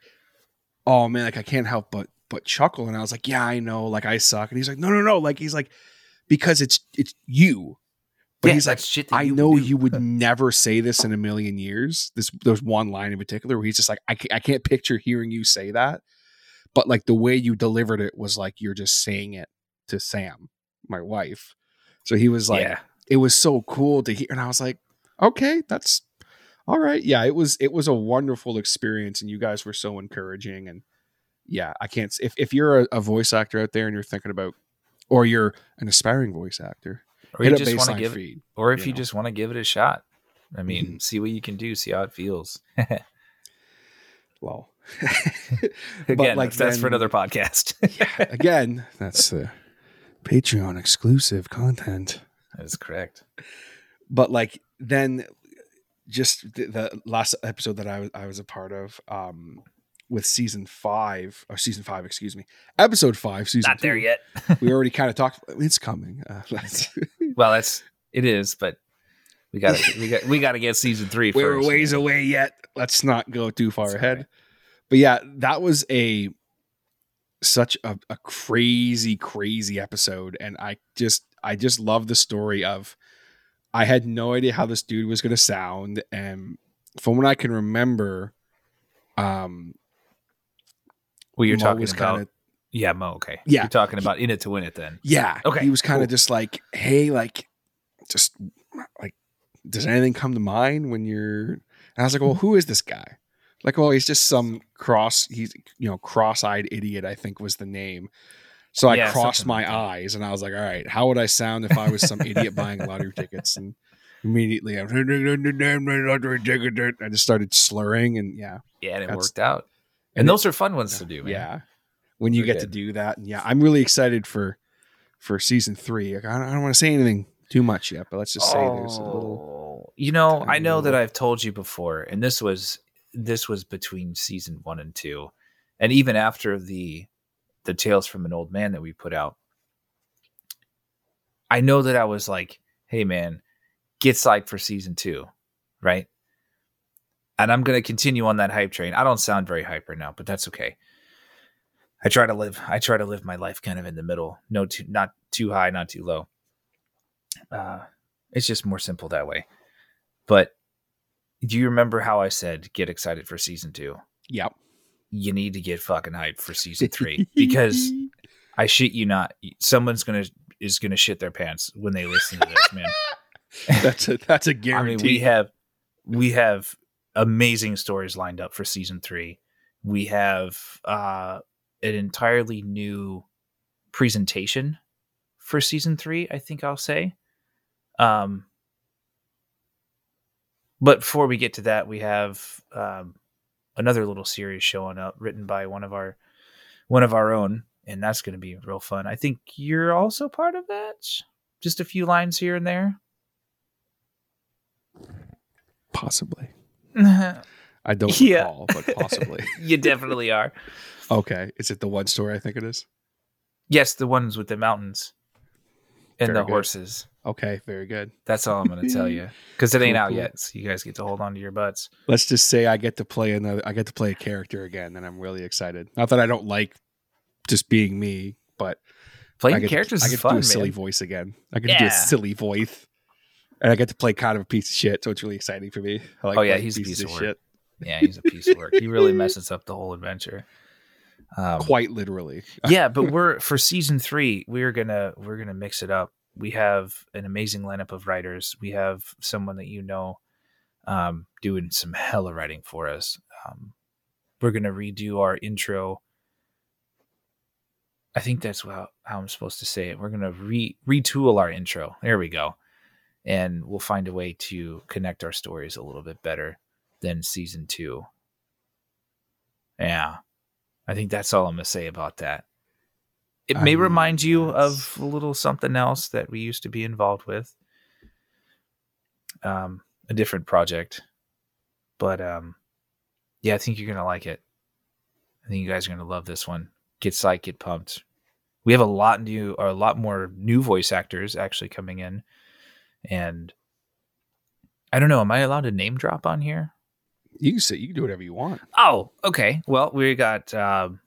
oh man, like I can't help but but chuckle. And I was like, yeah, I know, like I suck. And he's like, no, no, no, like he's like, because it's it's you. But Yeah, he's like, shit I you know do." you would never say this in a million years. This there's one line in particular where he's just like, I can't, I can't picture hearing you say that, but like the way you delivered it was like you're just saying it to Sam, my wife. So he was like, yeah, it was so cool to hear, and I was like, okay, that's all right. Yeah, it was it was a wonderful experience, and you guys were so encouraging, and yeah, I can't. If if you're a, a voice actor out there and you're thinking about, or you're an aspiring voice actor, or you hit just want to give, it, or if you you, know. Mm-hmm. just want to give it a shot. I mean, see what you can do, see how it feels. Well, Again, like, that's, that's for another podcast. again, that's the Patreon exclusive content. that is correct. But like then, just the, the last episode that I was I was a part of, um, with season five or season five, excuse me, episode five, season Not there yet. we already kind of talked. It's coming. Uh, well, that's it is, but we got to we got we got to get season three we're first. ways man. away yet. Let's not go too far ahead. But yeah, that was a such a, a crazy, crazy episode, and I just I just love the story of I had no idea how this dude was going to sound, and from what I can remember, um, Well, you're Mo talking about kinda- yeah, Mo. Okay, Yeah. you're talking about in it to win it. Then yeah, Okay, he was kind of cool. just like, hey, like, just like, does anything come to mind when you're? And I was like, well, who is this guy? Like, well, he's just some cross, he's you know, cross-eyed idiot. I think was the name. So I Yeah, crossed my like eyes and I was like, all right, how would I sound if I was some idiot buying lottery tickets? And immediately, I I just started slurring, and yeah, yeah, and it worked out. and And it- those are fun ones to do, man. yeah. When you get to do that, and yeah, I'm really excited for for season three. Like, I don't, I don't want to say anything too much yet, but let's just say there's a little. Oh, you know, I know that I've told you before, and this was this was between season one and two, and even after the the tales from an old man that we put out. I know that I was like, "Hey, man, get psyched for season two, right?" And I'm going to continue on that hype train. I don't sound very hype right now, but that's okay. I try to live. I try to live my life kind of in the middle. No, too not too high, not too low. Uh, it's just more simple that way. But do you remember how I said get excited for season two? Yep. You need to get fucking hyped for season three because I shit you not, someone's gonna is gonna shit their pants when they listen to this, man. that's a that's a I guarantee. mean, we have we have amazing stories lined up for season three. We have uh, an entirely new presentation for season three. I think I'll say. Um, but before we get to that, we have um, another little series showing up, written by one of our one of our own, and that's going to be real fun. I think you're also part of that. Just a few lines here and there. possibly. I don't Yeah. recall, but possibly. you definitely are. okay. Is it the one story I think it is? Yes, the ones with the mountains and Very the good. horses. Okay, very good. That's all I'm going to tell you because it ain't out yet. So you guys get to hold on to your butts. Let's just say I get to play another. I get to play a character again, and I'm really excited. Not that I don't like just being me, but I Playing get characters to, I is get fun, do a man. silly voice again. I get to do a silly voice, and I get to play kind of a piece of shit. So it's really exciting for me. I like Oh, yeah, he's a pieces piece of work. Yeah, he's a piece of work. He really messes up the whole adventure. Um, Quite literally. yeah, but we're for season three. We're gonna we're gonna mix it up. We have an amazing lineup of writers. We have someone that you know um, doing some hella writing for us. Um, we're gonna redo our intro. I think that's how, how I'm supposed to say it. We're gonna re retool our intro. There we go, and we'll find a way to connect our stories a little bit better than season two. Yeah, I think that's all I'm gonna say about that. It I may mean, remind you of a little something else that we used to be involved with. Um, a different project, but um, yeah, I think you're gonna like it. I think you guys are gonna love this one. Get psyched, get pumped. We have a lot new, or a lot more new voice actors actually coming in, and I don't know. Am I allowed to name drop on here? You can say you can do whatever you want. Oh, okay. Well, we got. Um,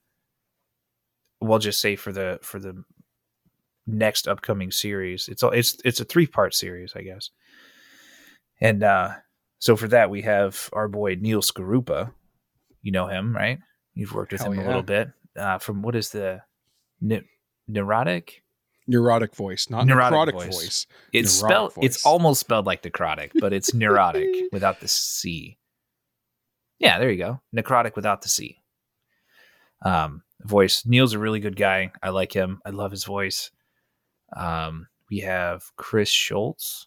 we'll just say for the for the next upcoming series, it's all it's it's a three part series, I guess. And uh, so for that, we have our boy Neil Skarupa. You know him, right? You've worked with Hell him a little bit. Uh, from what is the ne- neurotic? Neurotic voice, not Neurotic necrotic voice. voice. It's Neurotic spelled. It's almost spelled like necrotic, but it's neurotic without the c. Yeah, there you go. Necrotic without the c. Um, voice. Neil's a really good guy. I like him. I love his voice. Um, we have Chris Schultz,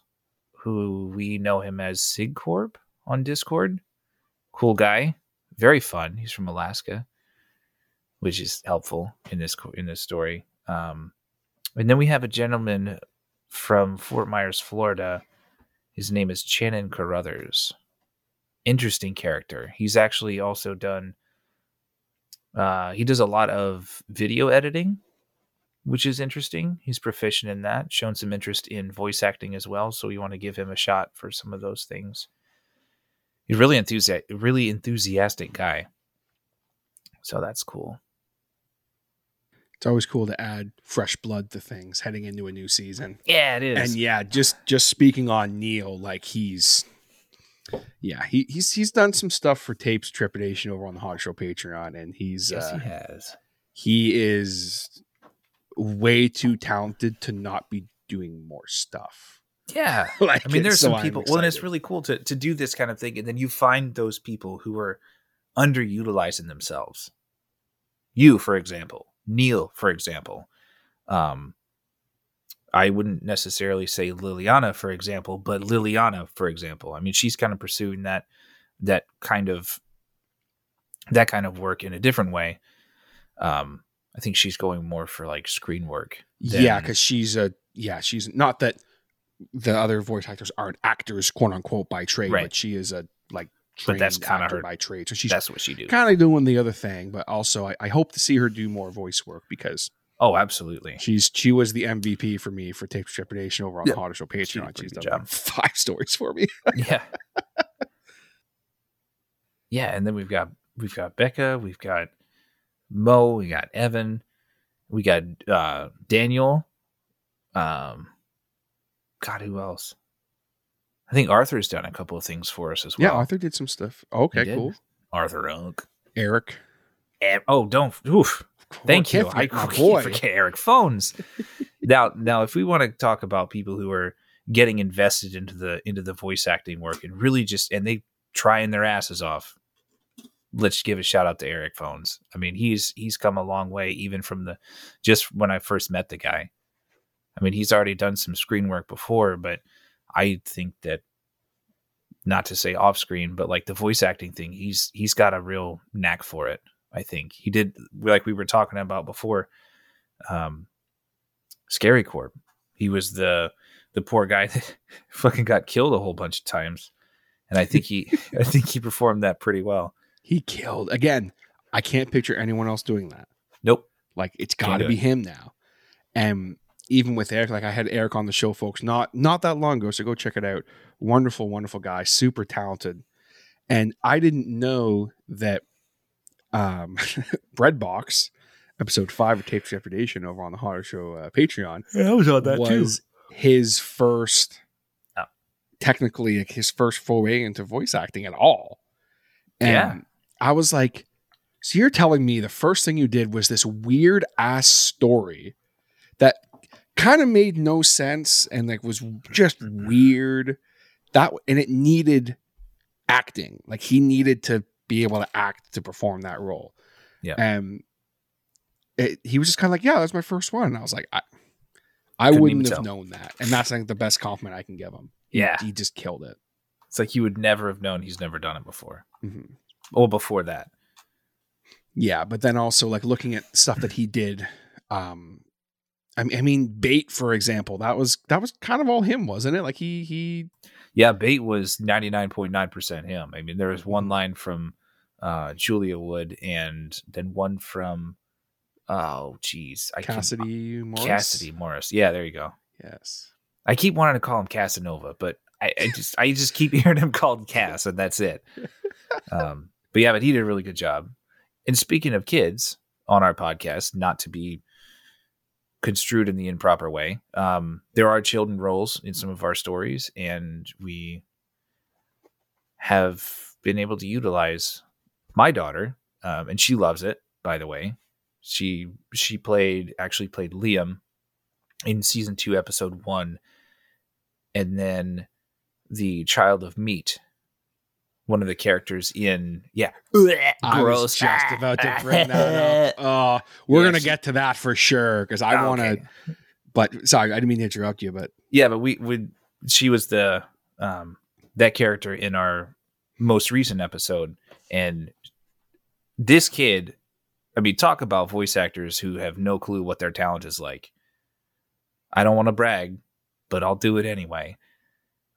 who we know him as Sigcorp on Discord. Cool guy, very fun. He's from Alaska, which is helpful in this in this story. Um, and then we have a gentleman from Fort Myers, Florida. His name is Shannon Carruthers. Interesting character. He's actually also done. Uh, he does a lot of video editing, which is interesting. He's proficient in that. Shown some interest in voice acting as well, so we want to give him a shot for some of those things. He's really enthusiastic, really enthusiastic guy. So that's cool. It's always cool to add fresh blood to things heading into a new season. Yeah, it is. And yeah, just just speaking on Neil, like he's yeah, he, he's he's done some stuff for tapes trepidation over on the Hot Show Patreon, and he's yes, uh, he has. he is way too talented to not be doing more stuff. Yeah. like, I mean, there's so some people. Well, and it's really cool to to do this kind of thing, and then you find those people who are underutilizing themselves. You, for example, Neil, for example. Um, I wouldn't necessarily say Liliana, for example, but Liliana, for example. I mean, she's kind of pursuing that that kind of that kind of work in a different way. Um, I think she's going more for like screen work. yeah, because she's a yeah, she's not that the other voice actors aren't actors, quote unquote, by trade, Right. but she is a like But that's kinda her- by trade. So she's that's what she do. kind of doing the other thing, but also I, I hope to see her do more voice work because Oh, absolutely. she's she was the MVP for me for Tape Trepidation over on Yeah. the Hotter Show She Patreon. pretty She's done job. five stories for me. yeah yeah and then we've got we've got becca we've got mo we got evan we got uh daniel um god who else i think arthur's done a couple of things for us as well yeah, Arthur did some stuff. Okay, cool. arthur Unk. Eric. Oh don't oof thank you. Can't i forget eric. Phones. Now now if we want to talk about people who are getting invested into the into the voice acting work and really just and they trying their asses off let's give a shout out to eric phones. I mean he's he's come a long way even from the just when i first met the guy. I mean he's already done some screen work before but i think that not to say off screen but like the voice acting thing he's he's got a real knack for it i think he did like we were talking about before um scary corp he was the the poor guy that fucking got killed a whole bunch of times and i think he i think he performed that pretty well He killed again. I can't picture anyone else doing that. nope Like it's got to be it. him now. And even with Eric, like I had Eric on the show, folks, not not that long ago. So go check it out. Wonderful, wonderful guy, super talented. And I didn't know that um Breadbox, episode five of Tapes Trepidation over on the Horror Show uh, Patreon. Yeah, I was on that was his first Oh. technically like, his first foray into voice acting at all. And Yeah. I was like, so you're telling me the first thing you did was this weird ass story that kind of made no sense and like was just weird. That and it needed acting. Like he needed to be able to act to perform that role. Yeah. And it, he was just kind of like, yeah, that's my first one. And I was like, I, I Couldn't wouldn't have tell. known that. And that's like the best compliment I can give him. Yeah. He just killed it. It's like you would never have known he's never done it before. Mhm. Well, before that. Yeah, but then also like looking at stuff that he did. Um, I mean, I mean, bait for example, that was that was kind of all him, wasn't it? Like he he Yeah, Bate was 99.9% him. I mean, there was one line from uh, Julia Wood and then one from, oh, geez. I keep- Cassidy Morris. Cassidy Morris. Yeah, there you go. Yes. I keep wanting to call him Casanova, but I, I just I just keep hearing him called Cass, and that's it. Um, but yeah, but he did a really good job. And speaking of kids on our podcast, not to be construed in the improper way, um, there are children roles in some of our stories, and we have been able to utilize my daughter, um, and she loves it. By the way, she she played actually played Liam in season two, episode one, and then the child of meat, one of the characters in yeah, I was just about to bring that up. Uh, we're Yeah, gonna she- get to that for sure because I Oh, want to. okay. But sorry, I didn't mean to interrupt you. But Yeah, but we would. She was the um that character in our most recent episode, and this kid. I mean, talk about voice actors who have no clue what their talent is like. I don't want to brag, but I'll do it anyway.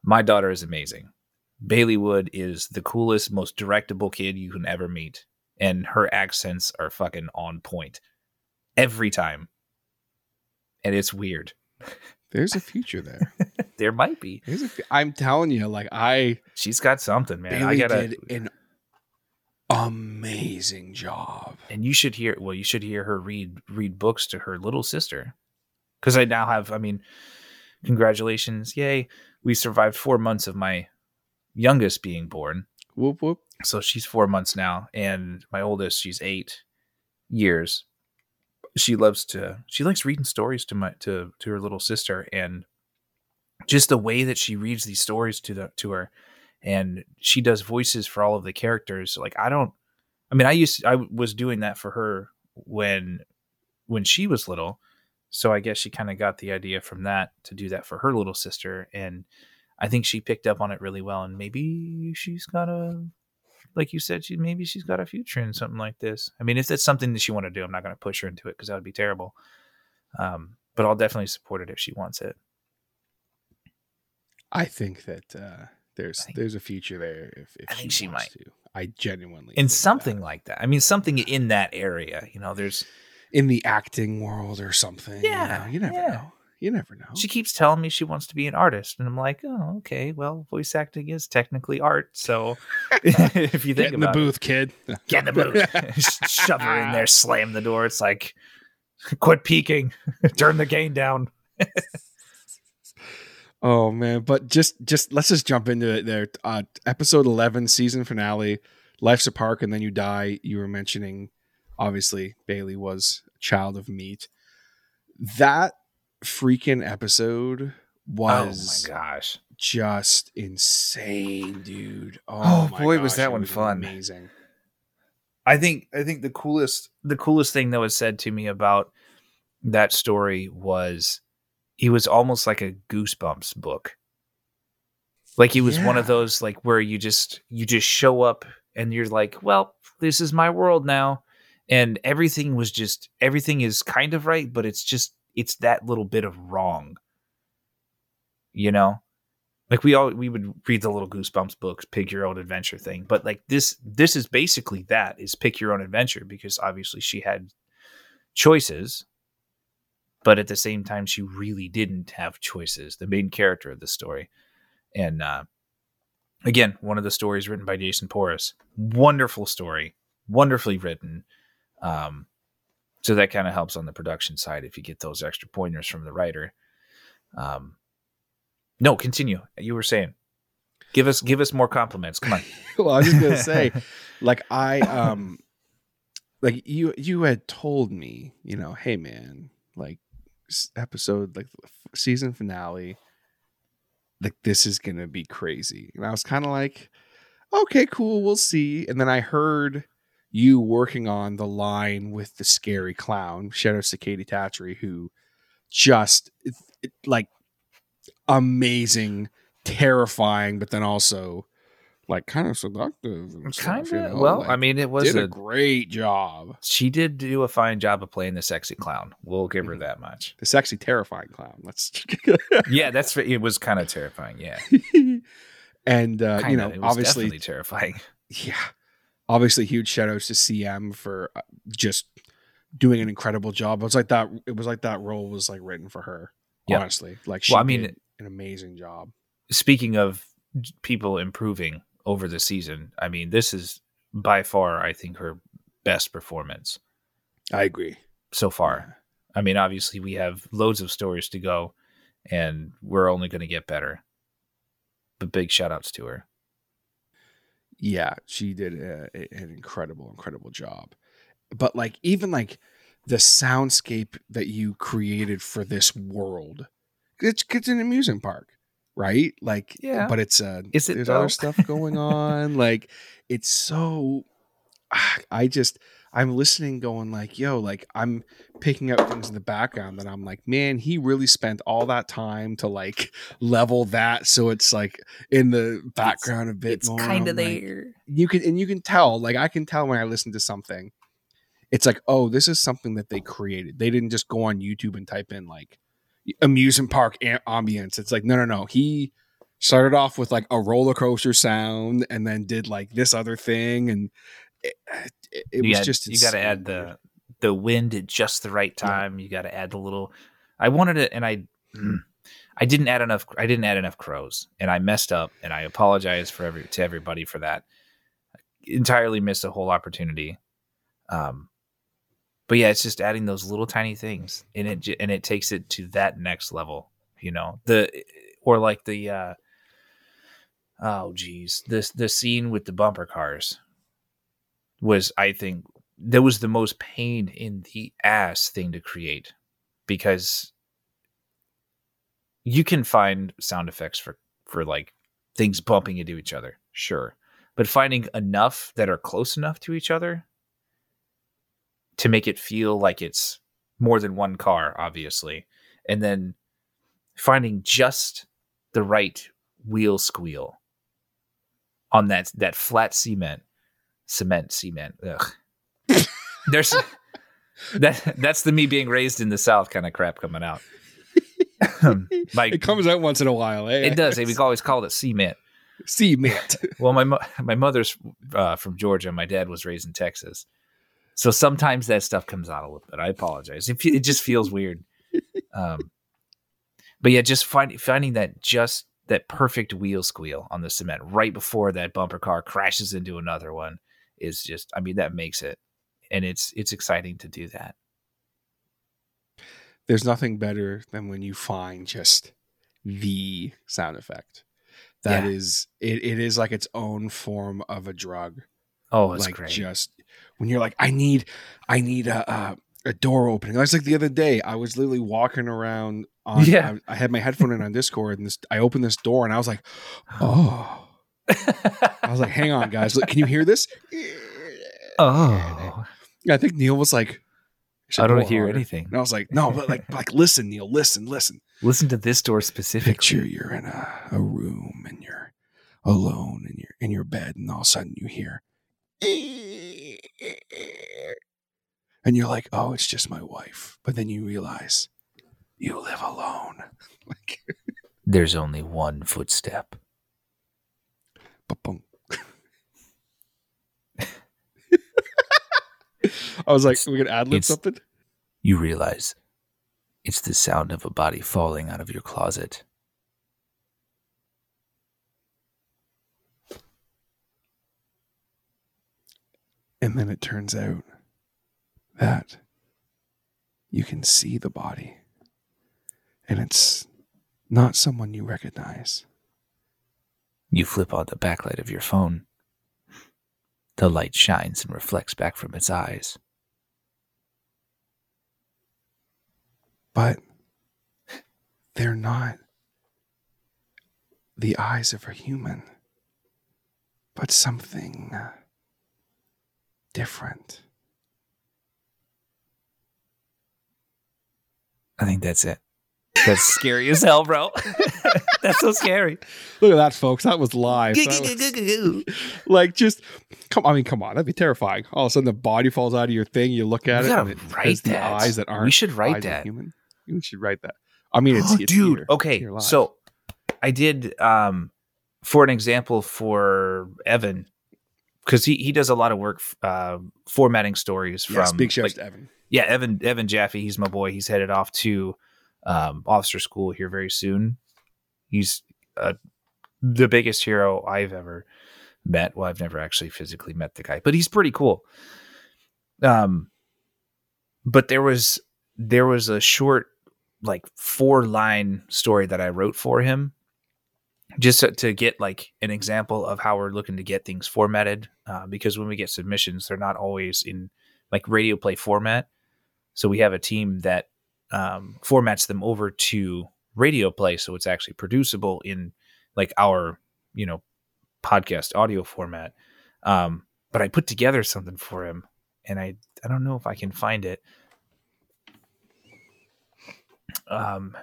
My daughter is amazing. Bailey Wood is the coolest, most directable kid you can ever meet, and her accents are fucking on point every time. And it's weird. there's a future there. There might be. There's a, I'm telling you, like I She's got something, man. I Bailey gotta, did an amazing job. and you should hear. Well, you should hear her read read books to her little sister, because I now have. I mean, congratulations, yay! We survived four months of my youngest being born, Whoop whoop. so she's four months now, and my oldest, she's eight years. She loves to. She likes reading stories to my to to her little sister, and just the way that she reads these stories to the to her, and she does voices for all of the characters. Like I don't. I mean, I used I was doing that for her when when she was little, so I guess she kind of got the idea from that to do that for her little sister, and I think she picked up on it really well. And maybe she's got a like you said, she maybe she's got a future in something like this. I mean, if that's something that she want to do, I'm not going to push her into it because that would be terrible. Um, but I'll definitely support it if she wants it. I think that uh, there's think- there's a future there if, if I think she, she wants might. to. I genuinely In think something that. like that. I mean, something in that area. You know, there's. in the acting world or something. you Yeah, know, you, never yeah. know. You never know. She keeps telling me she wants to be an artist, and I'm like, oh, okay. Well, voice acting is technically art, so if you think Get in the about it, booth, kid. get in the booth, shove her in there, slam the door. It's like, quit peeking, turn the gain down. Oh man, but just just let's just jump into it there. Uh, episode eleven, season finale. Life's a park, and then you die. You were mentioning, obviously, Bailey was a child of meat. That freaking episode was oh my gosh. just insane, dude. Oh, Oh, boy, was that one fun. Amazing. I think I think the coolest the coolest thing that was said to me about that story was he was almost like a goosebumps book. Like he was one of those like where you just you just show up and you're like, well, this is my world now. And everything was just everything is kind of right, but it's just it's that little bit of wrong. You know? Like we all we would read the little goosebumps books, pick your own adventure thing. But like this this is basically that is pick your own adventure because obviously she had choices. but at the same time, she really didn't have choices. The main character of the story, and uh, again, one of the stories written by Jason Porras. Wonderful story, wonderfully written. Um, so that kind of helps on the production side if you get those extra pointers from the writer. Um, no, continue. You were saying, give us give us more compliments. Come on. well, I was just gonna say, like I um, like you you had told me, you know, hey man, like episode like season finale like this is gonna be crazy and i was kind of like okay cool we'll see and then i heard you working on the line with the scary clown shadow cicada tatchery who just it, it, like amazing terrifying but then also like kind of seductive. Kind of. You know? Well, like, I mean, it was a, a, great job. She did do a fine job of playing the sexy clown. We'll give her mm-hmm. that much. The sexy, terrifying clown. Let's. yeah, that's it. Was kind of terrifying. Yeah. and uh, kinda, you know, obviously terrifying. Yeah, obviously, huge shout outs to CM for uh, just doing an incredible job. It was like that. It was like that role was like written for her. Yep. Honestly, like she well, I mean, an amazing job. Speaking of people improving over the season. I mean, this is by far, I think, her best performance. I agree. So far. I mean, obviously, we have loads of stories to go, and we're only going to get better. But big shout outs to her. Yeah, she did a, a, an incredible, incredible job. But like, even like the soundscape that you created for this world, it's, it's an amusement park right? Like, yeah. But it's uh, is it there's though? other stuff going on. like, it's so. I just I'm listening, going like, yo, like I'm picking up things in the background that I'm like, man, he really spent all that time to like level that, so it's like in the background it's, a bit it's more. Kind of there. Like, you can and you can tell, like I can tell when I listen to something. It's like, oh, this is something that they created. They didn't just go on YouTube and type in like amusement park ambience. It's like no, no, no. He started off with like a roller coaster sound, and then did like this other thing, and it, it, it was had, just you got to add the the wind at just the right time. Yeah. You got to add the little. I wanted it, and I. I didn't add enough. I didn't add enough crows, and I messed up, and I apologize for every to everybody for that. I entirely missed a whole opportunity. Um, but yeah, it's just adding those little tiny things, and it and it takes it to that next level. You know, the or like the uh, oh geez, this the scene with the bumper cars was, I think, that was the most pain in the ass thing to create because you can find sound effects for for like things bumping into each other, sure, but finding enough that are close enough to each other to make it feel like it's more than one car, obviously, and then finding just the right wheel squeal on that that flat cement, cement cement. Ugh. There's that that's the me being raised in the South kind of crap coming out. like it comes out once in a while. Eh? It does. We always called it cement. Cement. well, my my mother's uh, from Georgia. My dad was raised in Texas, so sometimes that stuff comes out a little bit. I apologize. It, it just feels weird. Um, but yeah, just find, finding that just that perfect wheel squeal on the cement right before that bumper car crashes into another one is just. I mean, that makes it, and it's it's exciting to do that. There's nothing better than when you find just the sound effect. That yeah. is, it, it is like its own form of a drug. Oh, it's like great. just when you're like, I need, I need a, a, a door opening. I was like the other day, I was literally walking around on, yeah. I, I had my headphone in on Discord and this, I opened this door and I was like, oh. I was like, hang on, guys. Look, can you hear this? Oh. I think Neil was like, I don't hear harder. anything. And I was like, no, but like, like, listen, Neil, listen, listen. Listen to this door specifically. Picture you're in a, a room and you're alone in your in your bed, and all of a sudden you hear and you're like, oh, it's just my wife. But then you realize you live alone. like, There's only one footstep. I was like, we can ad lib something. You realize It's the sound of a body falling out of your closet. And then it turns out that you can see the body. And it's not someone you recognize. You flip on the backlight of your phone. The light shines and reflects back from its eyes. But they're not the eyes of a human, but something different. I think that's it. That's scary as hell, bro. that's so scary. Look at that, folks. That was live. That was- like, just come. I mean, come on. That'd be terrifying. All of a sudden, the body falls out of your thing. You look at We it, gotta and it write has the that. eyes that aren't. We should write that. Human. We should write that. I mean, it's, Oh, it's dude. here. okay, Here so I did um for an example for Evan because he he does a lot of work uh, formatting stories from yes, big shouts like, to Evan. yeah Evan Evan Jaffe. He's my boy. He's headed off to um, officer school here very soon. He's uh, the biggest hero I've ever met. Well, I've never actually physically met the guy, but he's pretty cool. Um, but there was there was a short like four line story that I wrote for him just to, to get like an example of how we're looking to get things formatted uh, because when we get submissions they're not always in like radio play format so we have a team that um, formats them over to radio play so it's actually producible in like our you know podcast audio format. Um, but i put together something for him and i i don't know if i can find it. Um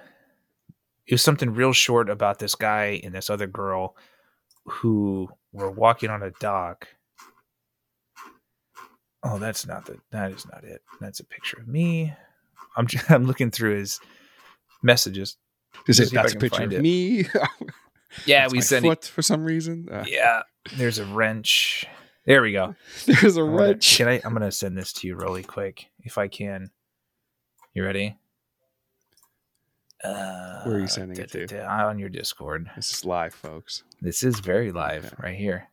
it was something real short about this guy and this other girl who were walking on a dock. Oh that's not the that is not it. That's a picture of me i'm i'm looking through his messages Is it see if I that's a picture of it. me? yeah That's we sent it for some reason. Uh, yeah there's a wrench there we go There's a I'm gonna- wrench. Can I? I'm gonna send this to you really quick if I can. You ready? Uh, Where are you sending it to? da- da- da, On your Discord. This is live, folks. This is very live Okay. right here.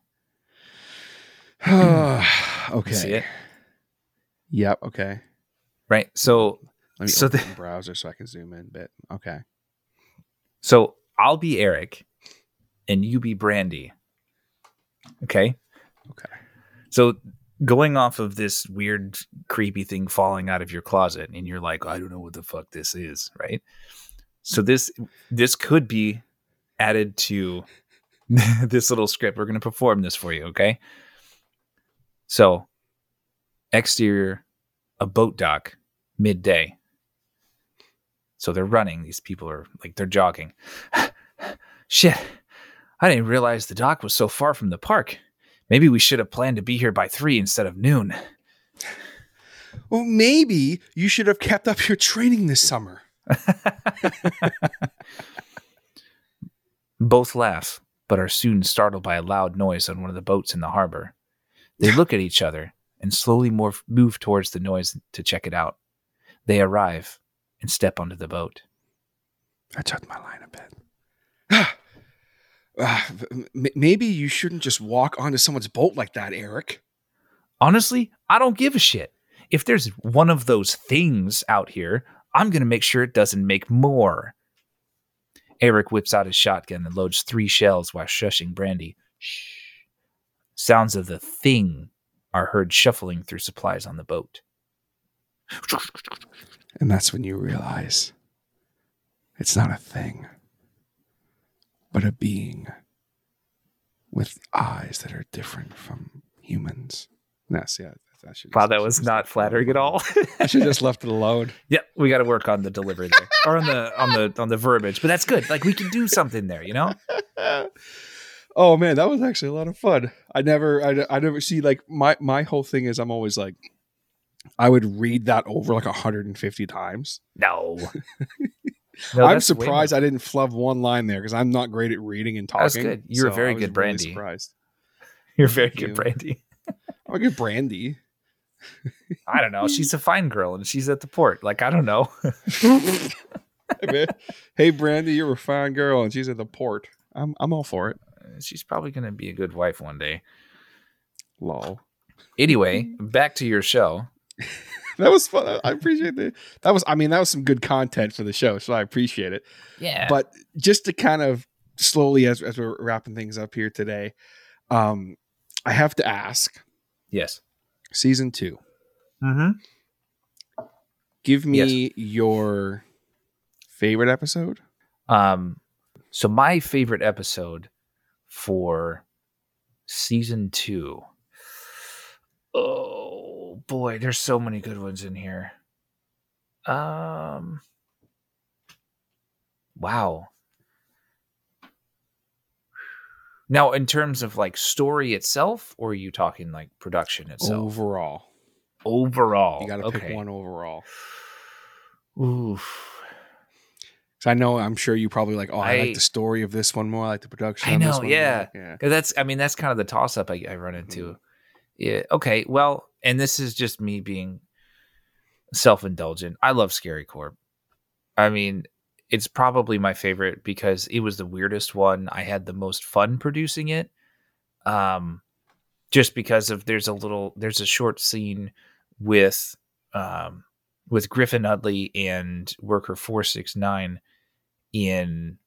okay. You see it? Yep. Okay. Right. So, Let me So open the- the browser so I can zoom in a bit. Okay. so I'll be Eric, and you be Brandy. Okay. Okay. So going off of this weird, creepy thing falling out of your closet, and you're like, I don't know what the fuck this is, right? So this this could be added to this little script. We're going to perform this for you, okay? So exterior, a boat dock, midday. So they're running. These people are like they're jogging. Shit. I didn't realize the dock was so far from the park. Maybe we should have planned to be here by three instead of noon. Well, maybe you should have kept up your training this summer. Both laugh, but are soon startled by a loud noise on one of the boats in the harbor. They look at each other and slowly move, move towards the noise to check it out. They arrive and step onto the boat. I took my line a bit. Ah, m- maybe you shouldn't just walk onto someone's boat like that, Eric. Honestly, I don't give a shit. If there's one of those things out here, I'm going to make sure it doesn't make more. Eric whips out his shotgun and loads three shells while shushing Brandy. Shh. Sounds of the thing are heard shuffling through supplies on the boat. And that's when you realize it's not a thing, but a being with eyes that are different from humans. Yes, yeah. I should Wow, that was not flattering at all. I should just left it alone. yeah, we got to work on the delivery there, or on the on the on the verbiage. But that's good. Like we can do something there, you know. oh man, that was actually a lot of fun. I never, I, I never see like my my whole thing is I'm always like, I would read that over like 150 times. No, No, I'm that's way more- surprised I didn't flub one line there because I'm not great at reading and talking. That's good. You're a very good Brandy. surprised. You're very Thank good, you. Brandy. I'm a good brandy. I don't know. She's a fine girl and she's at the port. Like I don't know. hey, Brandy, you're a fine girl and she's at the port. I'm I'm all for it. Uh, she's probably gonna be a good wife one day. Lol. Anyway, back to your show. that was fun. I appreciate that. That was, I mean, that was some good content for the show, so I appreciate it. Yeah. But just to kind of slowly, as as we're wrapping things up here today, um, I have to ask. Yes. Season 2 Mm-hmm. Give me your favorite episode. Um, so my favorite episode for season two. Oh boy, there's so many good ones in here. Um, wow. Now, in terms of like story itself, or are you talking like production itself? Overall, overall, you got to okay. pick one overall. Oof. So I know I'm sure you probably like. Oh, I, I- like the story of this one more. I like the production. I know, one yeah. more. yeah. That's, I mean, that's kind of the toss up I, I run into. Yeah. Okay. Well, and this is just me being self indulgent. I love Scary Corp. I mean, it's probably my favorite because it was the weirdest one. I had the most fun producing it. Um, just because of there's a little there's a short scene with um with Griffin Utley and worker four six nine in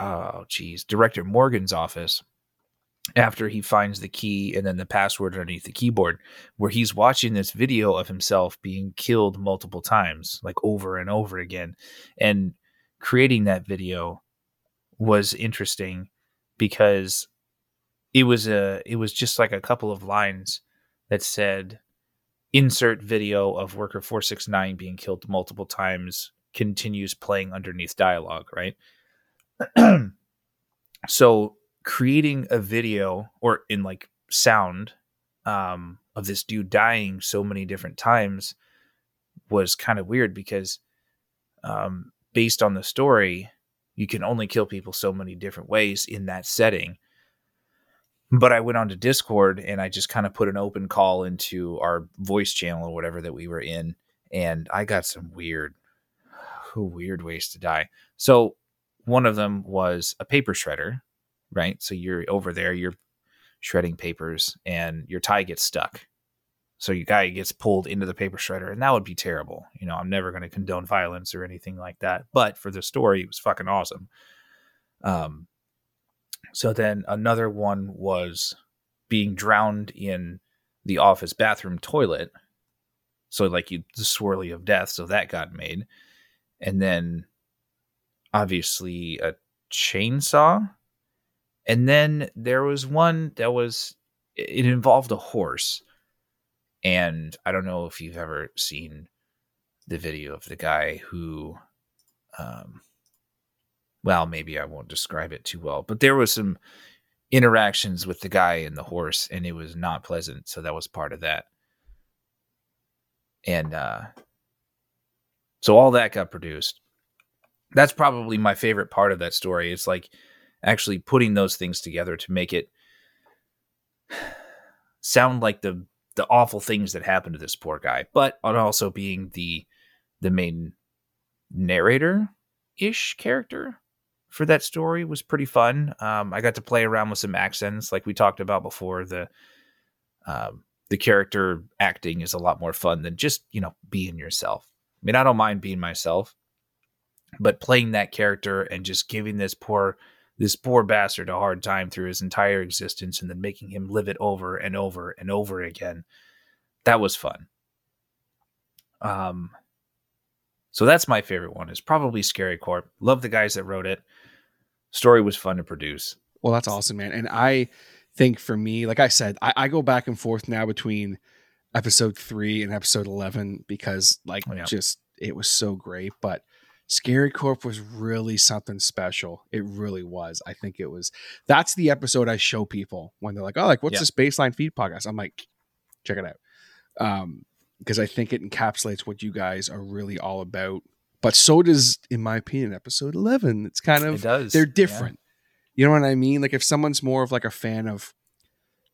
oh geez director Morgan's office after he finds the key and then the password underneath the keyboard where he's watching this video of himself being killed multiple times like over and over again. And creating that video was interesting because it was a it was just like a couple of lines that said insert video of worker 469 being killed multiple times continues playing underneath dialogue right? So creating a video or in like sound um, of this dude dying so many different times was kind of weird because um, based on the story you can only kill people so many different ways in that setting. But i went on to discord and i just kind of put an open call into our voice channel or whatever that we were in and i got some weird weird ways to die. So one of them was a paper shredder right? So you're over there, you're shredding papers, and your tie gets stuck. So your guy gets pulled into the paper shredder, and that would be terrible. You know, I'm never going to condone violence or anything like that. But for the story, it was fucking awesome. Um, so then another one was being drowned in the office bathroom toilet. So like you the swirly of death, so that got made. And then obviously a chainsaw and then there was one that was it involved a horse. And I don't know if you've ever seen the video of the guy who um well, maybe I won't describe it too well, but there was some interactions with the guy and the horse and it was not pleasant, so that was part of that. And uh so all that got produced. That's probably my favorite part of that story. It's like actually putting those things together to make it sound like the the awful things that happened to this poor guy, but on also being the the main narrator ish character for that story was pretty fun. Um, I got to play around with some accents, like we talked about before. The um, the character acting is a lot more fun than just you know being yourself. I mean, I don't mind being myself, but playing that character and just giving this poor this poor bastard a hard time through his entire existence and then making him live it over and over and over again. That was fun. Um so that's my favorite one. Is probably Scary Corp. Love the guys that wrote it. Story was fun to produce. Well, that's awesome, man. And I think for me, like I said, I, I go back and forth now between episode three and episode eleven because, like, Oh, yeah. just it was so great. But Scary Corp was really something special. It really was. I think it was. That's the episode I show people when they're like, "Oh, like what's Yeah. this baseline feed podcast?" I'm like, check it out, um, because I think it encapsulates what you guys are really all about. But so does, in my opinion, episode eleven. It's kind It of does. they're yeah. different. You know what I mean? Like if someone's more of like a fan of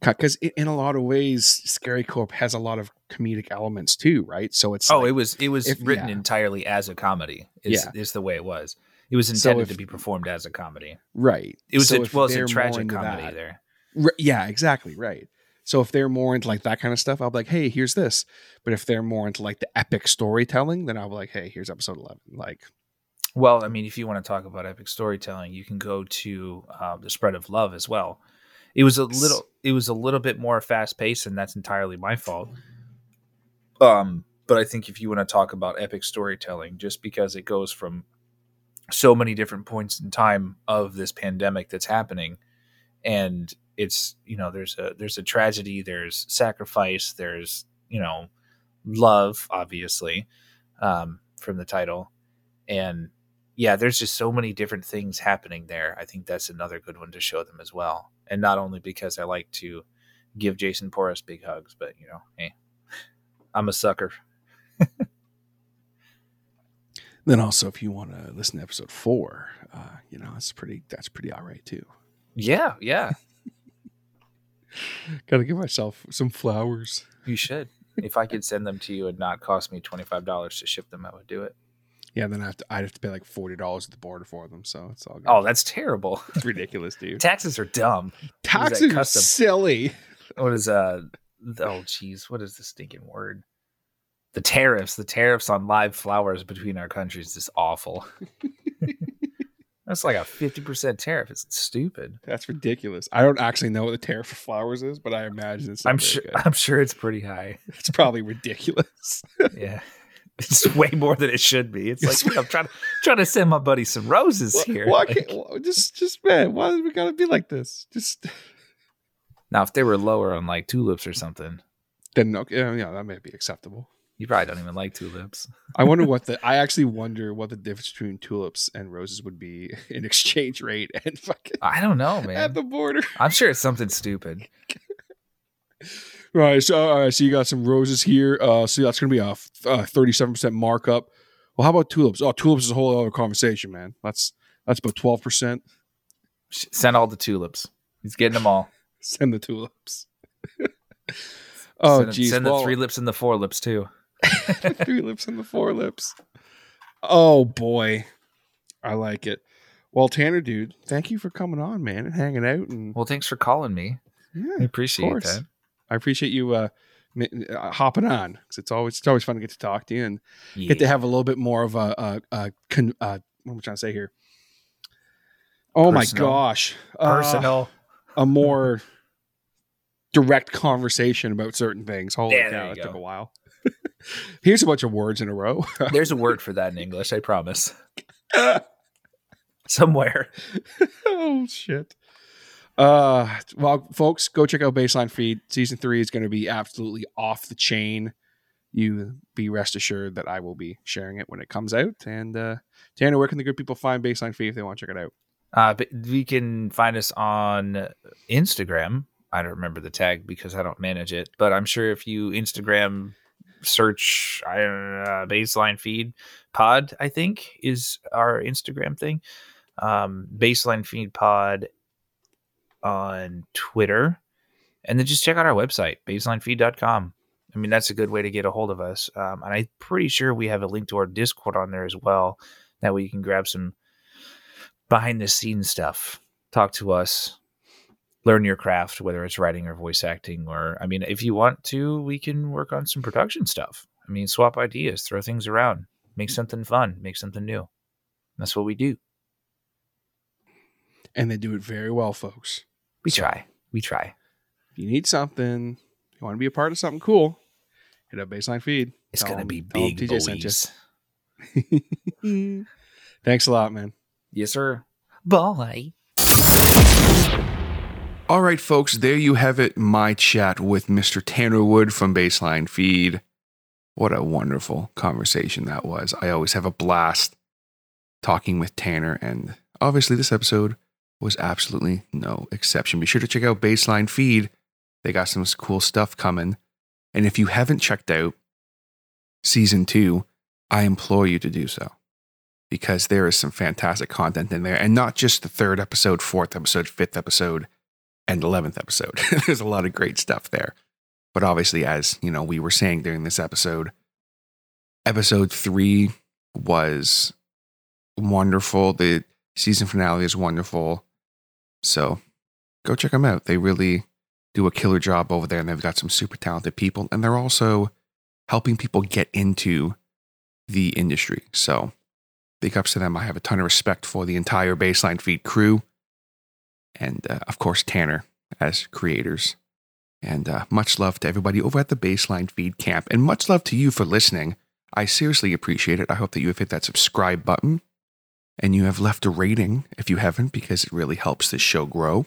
because in a lot of ways, Scary Corp has a lot of comedic elements too, right? So it's oh, like, it was it was if- written yeah. entirely as a comedy. Is, Yeah. is the way it was. It was So intended if- to be performed as a comedy. right. It was So a, well, it's a tragic comedy that- there. Yeah, exactly, right. So if they're more into like that kind of stuff, I'll be like, hey, here's this. But if they're more into like the epic storytelling, then I'll be like, hey, here's episode eleven. Like, Well, I mean, if you want to talk about epic storytelling, you can go to uh, the spread of love as well. It was a little, it was a little bit more fast paced, and that's entirely my fault. Um, but I think if you want to talk about epic storytelling, just because it goes from so many different points in time of this pandemic that's happening, and it's you know there's a there's a tragedy, there's sacrifice, there's you know love, obviously, um, from the title, and yeah, there's just so many different things happening there. I think that's another good one to show them as well. And not only because I like to give Jason Porras big hugs, but you know, hey, I'm a sucker. then also if you want to listen to episode four, uh, you know, that's pretty. That's pretty all right too. Yeah, yeah, Got to give myself some flowers. you should. If I could send them to you and not cost me twenty five dollars to ship them, I would do it. Yeah, then I have to. I'd have to pay like forty dollars at the border for them. So it's all. Good. Oh, that's terrible. it's ridiculous, dude. Taxes are dumb. Taxes are silly. What is uh? Oh, geez, what is the stinking word? The tariffs. The tariffs on live flowers between our countries is awful. That's like a fifty percent tariff. It's stupid. That's ridiculous. I don't actually know what the tariff for flowers is, but I imagine it's. I'm sure. good. I'm sure it's pretty high. It's probably ridiculous. Yeah, it's way more than it should be. It's like I'm trying to trying to send my buddy some roses Why- here. Why Like- can't why- just just man? Why does we gotta be like this? Just now, if they were lower on like tulips or something, then okay, yeah, yeah, that may be acceptable. you probably don't even like tulips. I wonder what the I actually wonder what the difference between tulips and roses would be in exchange rate and fucking I don't know, man. at the border. I'm sure it's something stupid. Right. So all right. So you got some roses here. Uh, so that's gonna be a thirty-seven percent markup. Well, how about tulips? Oh, tulips is a whole other conversation, man. That's that's about twelve percent. Send all the tulips. He's getting them all. Send the tulips. oh, send, geez. send well, the three lips and the four lips too. three lips and the four lips. Oh boy, I like it. Well, Tanner, dude, thank you for coming on, man, and hanging out. And Well, thanks for calling me. yeah, I appreciate that. I appreciate you uh, uh, hopping on because it's always it's always fun to get to talk to you and Yeah. get to have a little bit more of a, a, a con, uh, what am I trying to say here? Oh Personal. my gosh, Uh, Personal. a more direct conversation about certain things. Holy Yeah, cow, you that took a while. Here's a bunch of words in a row. There's a word for that in English. I promise. Somewhere. oh shit. Uh well folks, go check out Baseline Feed. Season three is gonna be absolutely off the chain. You be rest assured that I will be sharing it when it comes out. And uh Tanner, where can the good people find Baseline Feed if they want to check it out? Uh, but we can find us on Instagram. I don't remember the tag because I don't manage it, but I'm sure if you Instagram search I uh, baseline feed pod, I think is our Instagram thing. Um, baseline feed pod on Twitter, and then just check out our website, baselinefeed.com. I mean, that's a good way to get a hold of us. Um, and I'm pretty sure we have a link to our Discord on there as well. That way you can grab some behind the scenes stuff. Talk to us. Learn your craft, whether it's writing or voice acting, or I mean, if you want to, we can work on some production stuff. I mean, swap ideas, throw things around, make something fun, make something new. That's what we do. And they do it very well, folks. We So- try. We try. If you need something, you want to be a part of something cool, hit up Baseline Feed. It's going to be tell 'em big TJ sent boys. you. Thanks a lot, man. Yes, sir. Bye. All right, folks, there you have it. My chat with Mr. Tanner Wood from Baseline Feed. What a wonderful conversation that was. I always have a blast talking with Tanner, and obviously, this episode was absolutely no exception. Be sure to check out Baseline Feed. They got some cool stuff coming. And if you haven't checked out season two, I implore you to do so because there is some fantastic content in there, and not just the third episode, fourth episode, fifth episode and 11th episode. There's a lot of great stuff there. But obviously, as you know, we were saying during this episode, episode three was wonderful. The season finale is wonderful. So go check them out. They really do a killer job over there, and they've got some super talented people, and they're also helping people get into the industry. So big ups to them. I have a ton of respect for the entire Baseline Feed crew, and uh, of course Tanner as creators. And uh, much love to everybody over at the Baseline Feed camp, and much love to you for listening. I seriously appreciate it. I hope that you have hit that subscribe button and you have left a rating if you haven't, because it really helps this show grow.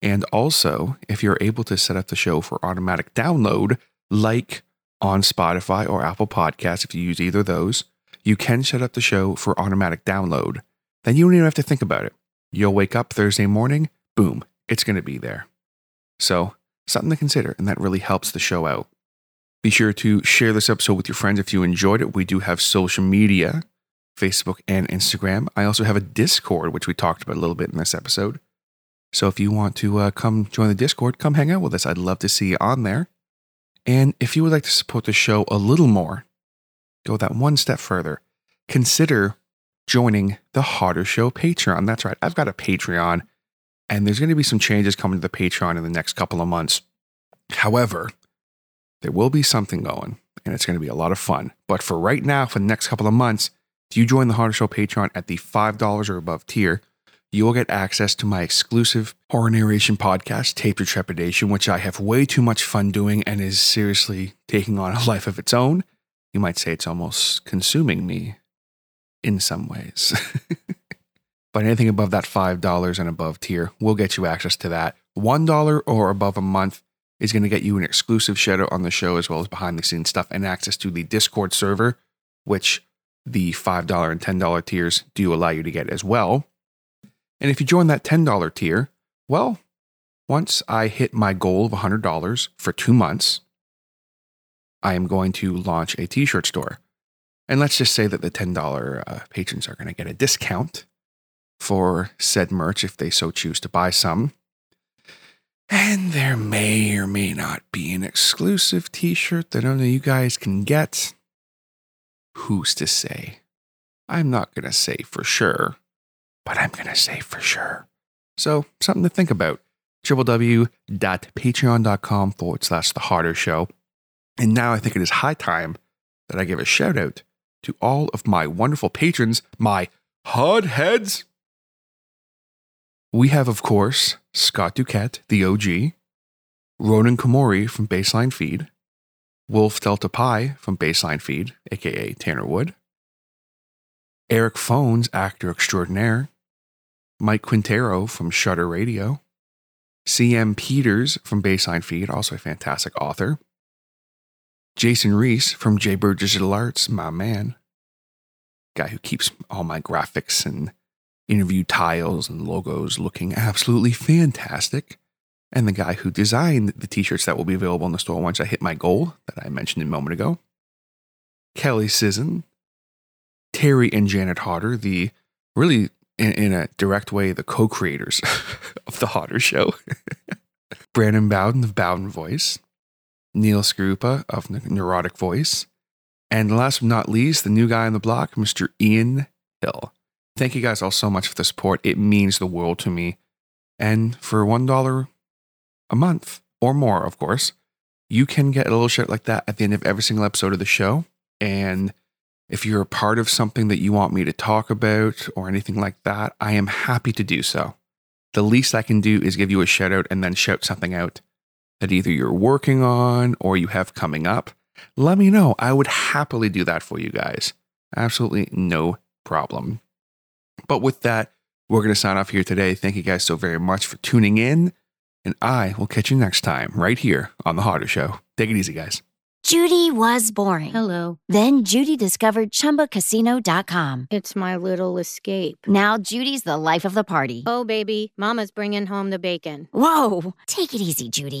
And also, if you're able to set up the show for automatic download, like on Spotify or Apple Podcasts, if you use either of those, you can set up the show for automatic download. Then you don't even have to think about it. You'll wake up Thursday morning, boom, it's going to be there. So, something to consider, and that really helps the show out. Be sure to share this episode with your friends if you enjoyed it. We do have social media Facebook and Instagram. I also have a Discord, which we talked about a little bit in this episode. So if you want to uh, come join the Discord, come hang out with us. I'd love to see you on there. And if you would like to support the show a little more, go that one step further. Consider joining the Hodder Show Patreon. That's right, I've got a Patreon, and there's going to be some changes coming to the Patreon in the next couple of months. However, there will be something going, and it's going to be a lot of fun. But for right now, for the next couple of months, if you join the Hodder Show Patreon at the $5 or above tier, you will get access to my exclusive horror narration podcast, Tape Your Trepidation, which I have way too much fun doing and is seriously taking on a life of its own. You might say it's almost consuming me in some ways. but anything above that $5 and above tier will get you access to that. $1 or above a month is going to get you an exclusive out on the show as well as behind the scenes stuff and access to the Discord server, which the $5 and $10 tiers do allow you to get as well. And if you join that $10 tier, well, once I hit my goal of $100 for two months, I am going to launch a t shirt store. And let's just say that the $10 uh, patrons are going to get a discount for said merch if they so choose to buy some. And there may or may not be an exclusive t shirt that only you guys can get. Who's to say? I'm not going to say for sure, but I'm going to say for sure. So, something to think about. www.patreon.com forward slash The Hodder Show. And now I think it is high time that I give a shout out to all of my wonderful patrons, my HUD heads. We have, of course, Scott Duquette, the OG, Ronan Komori from Baseline Feed, Wolf Delta Pi from Baseline Feed, aka Tanner Wood, Eric Phones, actor extraordinaire, Mike Quintero from Shutter Radio, CM Peters from Baseline Feed, also a fantastic author, Jason Reese from Jaybird Digital Arts, my man, guy who keeps all my graphics and interview tiles and logos looking absolutely fantastic and the guy who designed the t shirts that will be available in the store once I hit my goal that I mentioned a moment ago. Kelly Sisson, Terry and Janet Hodder, the really, in, in a direct way, the co creators of The Hodder Show. Brandon Bowden of Bowden Voice, Neil Scrupa of Neurotic Voice, and last but not least, the new guy on the block, Mr. Ian Hill. Thank you guys all so much for the support. It means the world to me. And for $1 a month or more, of course, you can get a little shit like that at the end of every single episode of the show. And if you're a part of something that you want me to talk about or anything like that, I am happy to do so. The least I can do is give you a shout out and then shout something out that either you're working on or you have coming up. Let me know. I would happily do that for you guys. Absolutely no problem. But with that, we're going to sign off here today. Thank you guys so very much for tuning in and I will catch you next time right here on The Hodder Show. Take it easy, guys. Judy was boring. Hello. Then Judy discovered ChumbaCasino.com. It's my little escape. Now Judy's the life of the party. Oh, baby, Mama's bringing home the bacon. Whoa, take it easy, Judy.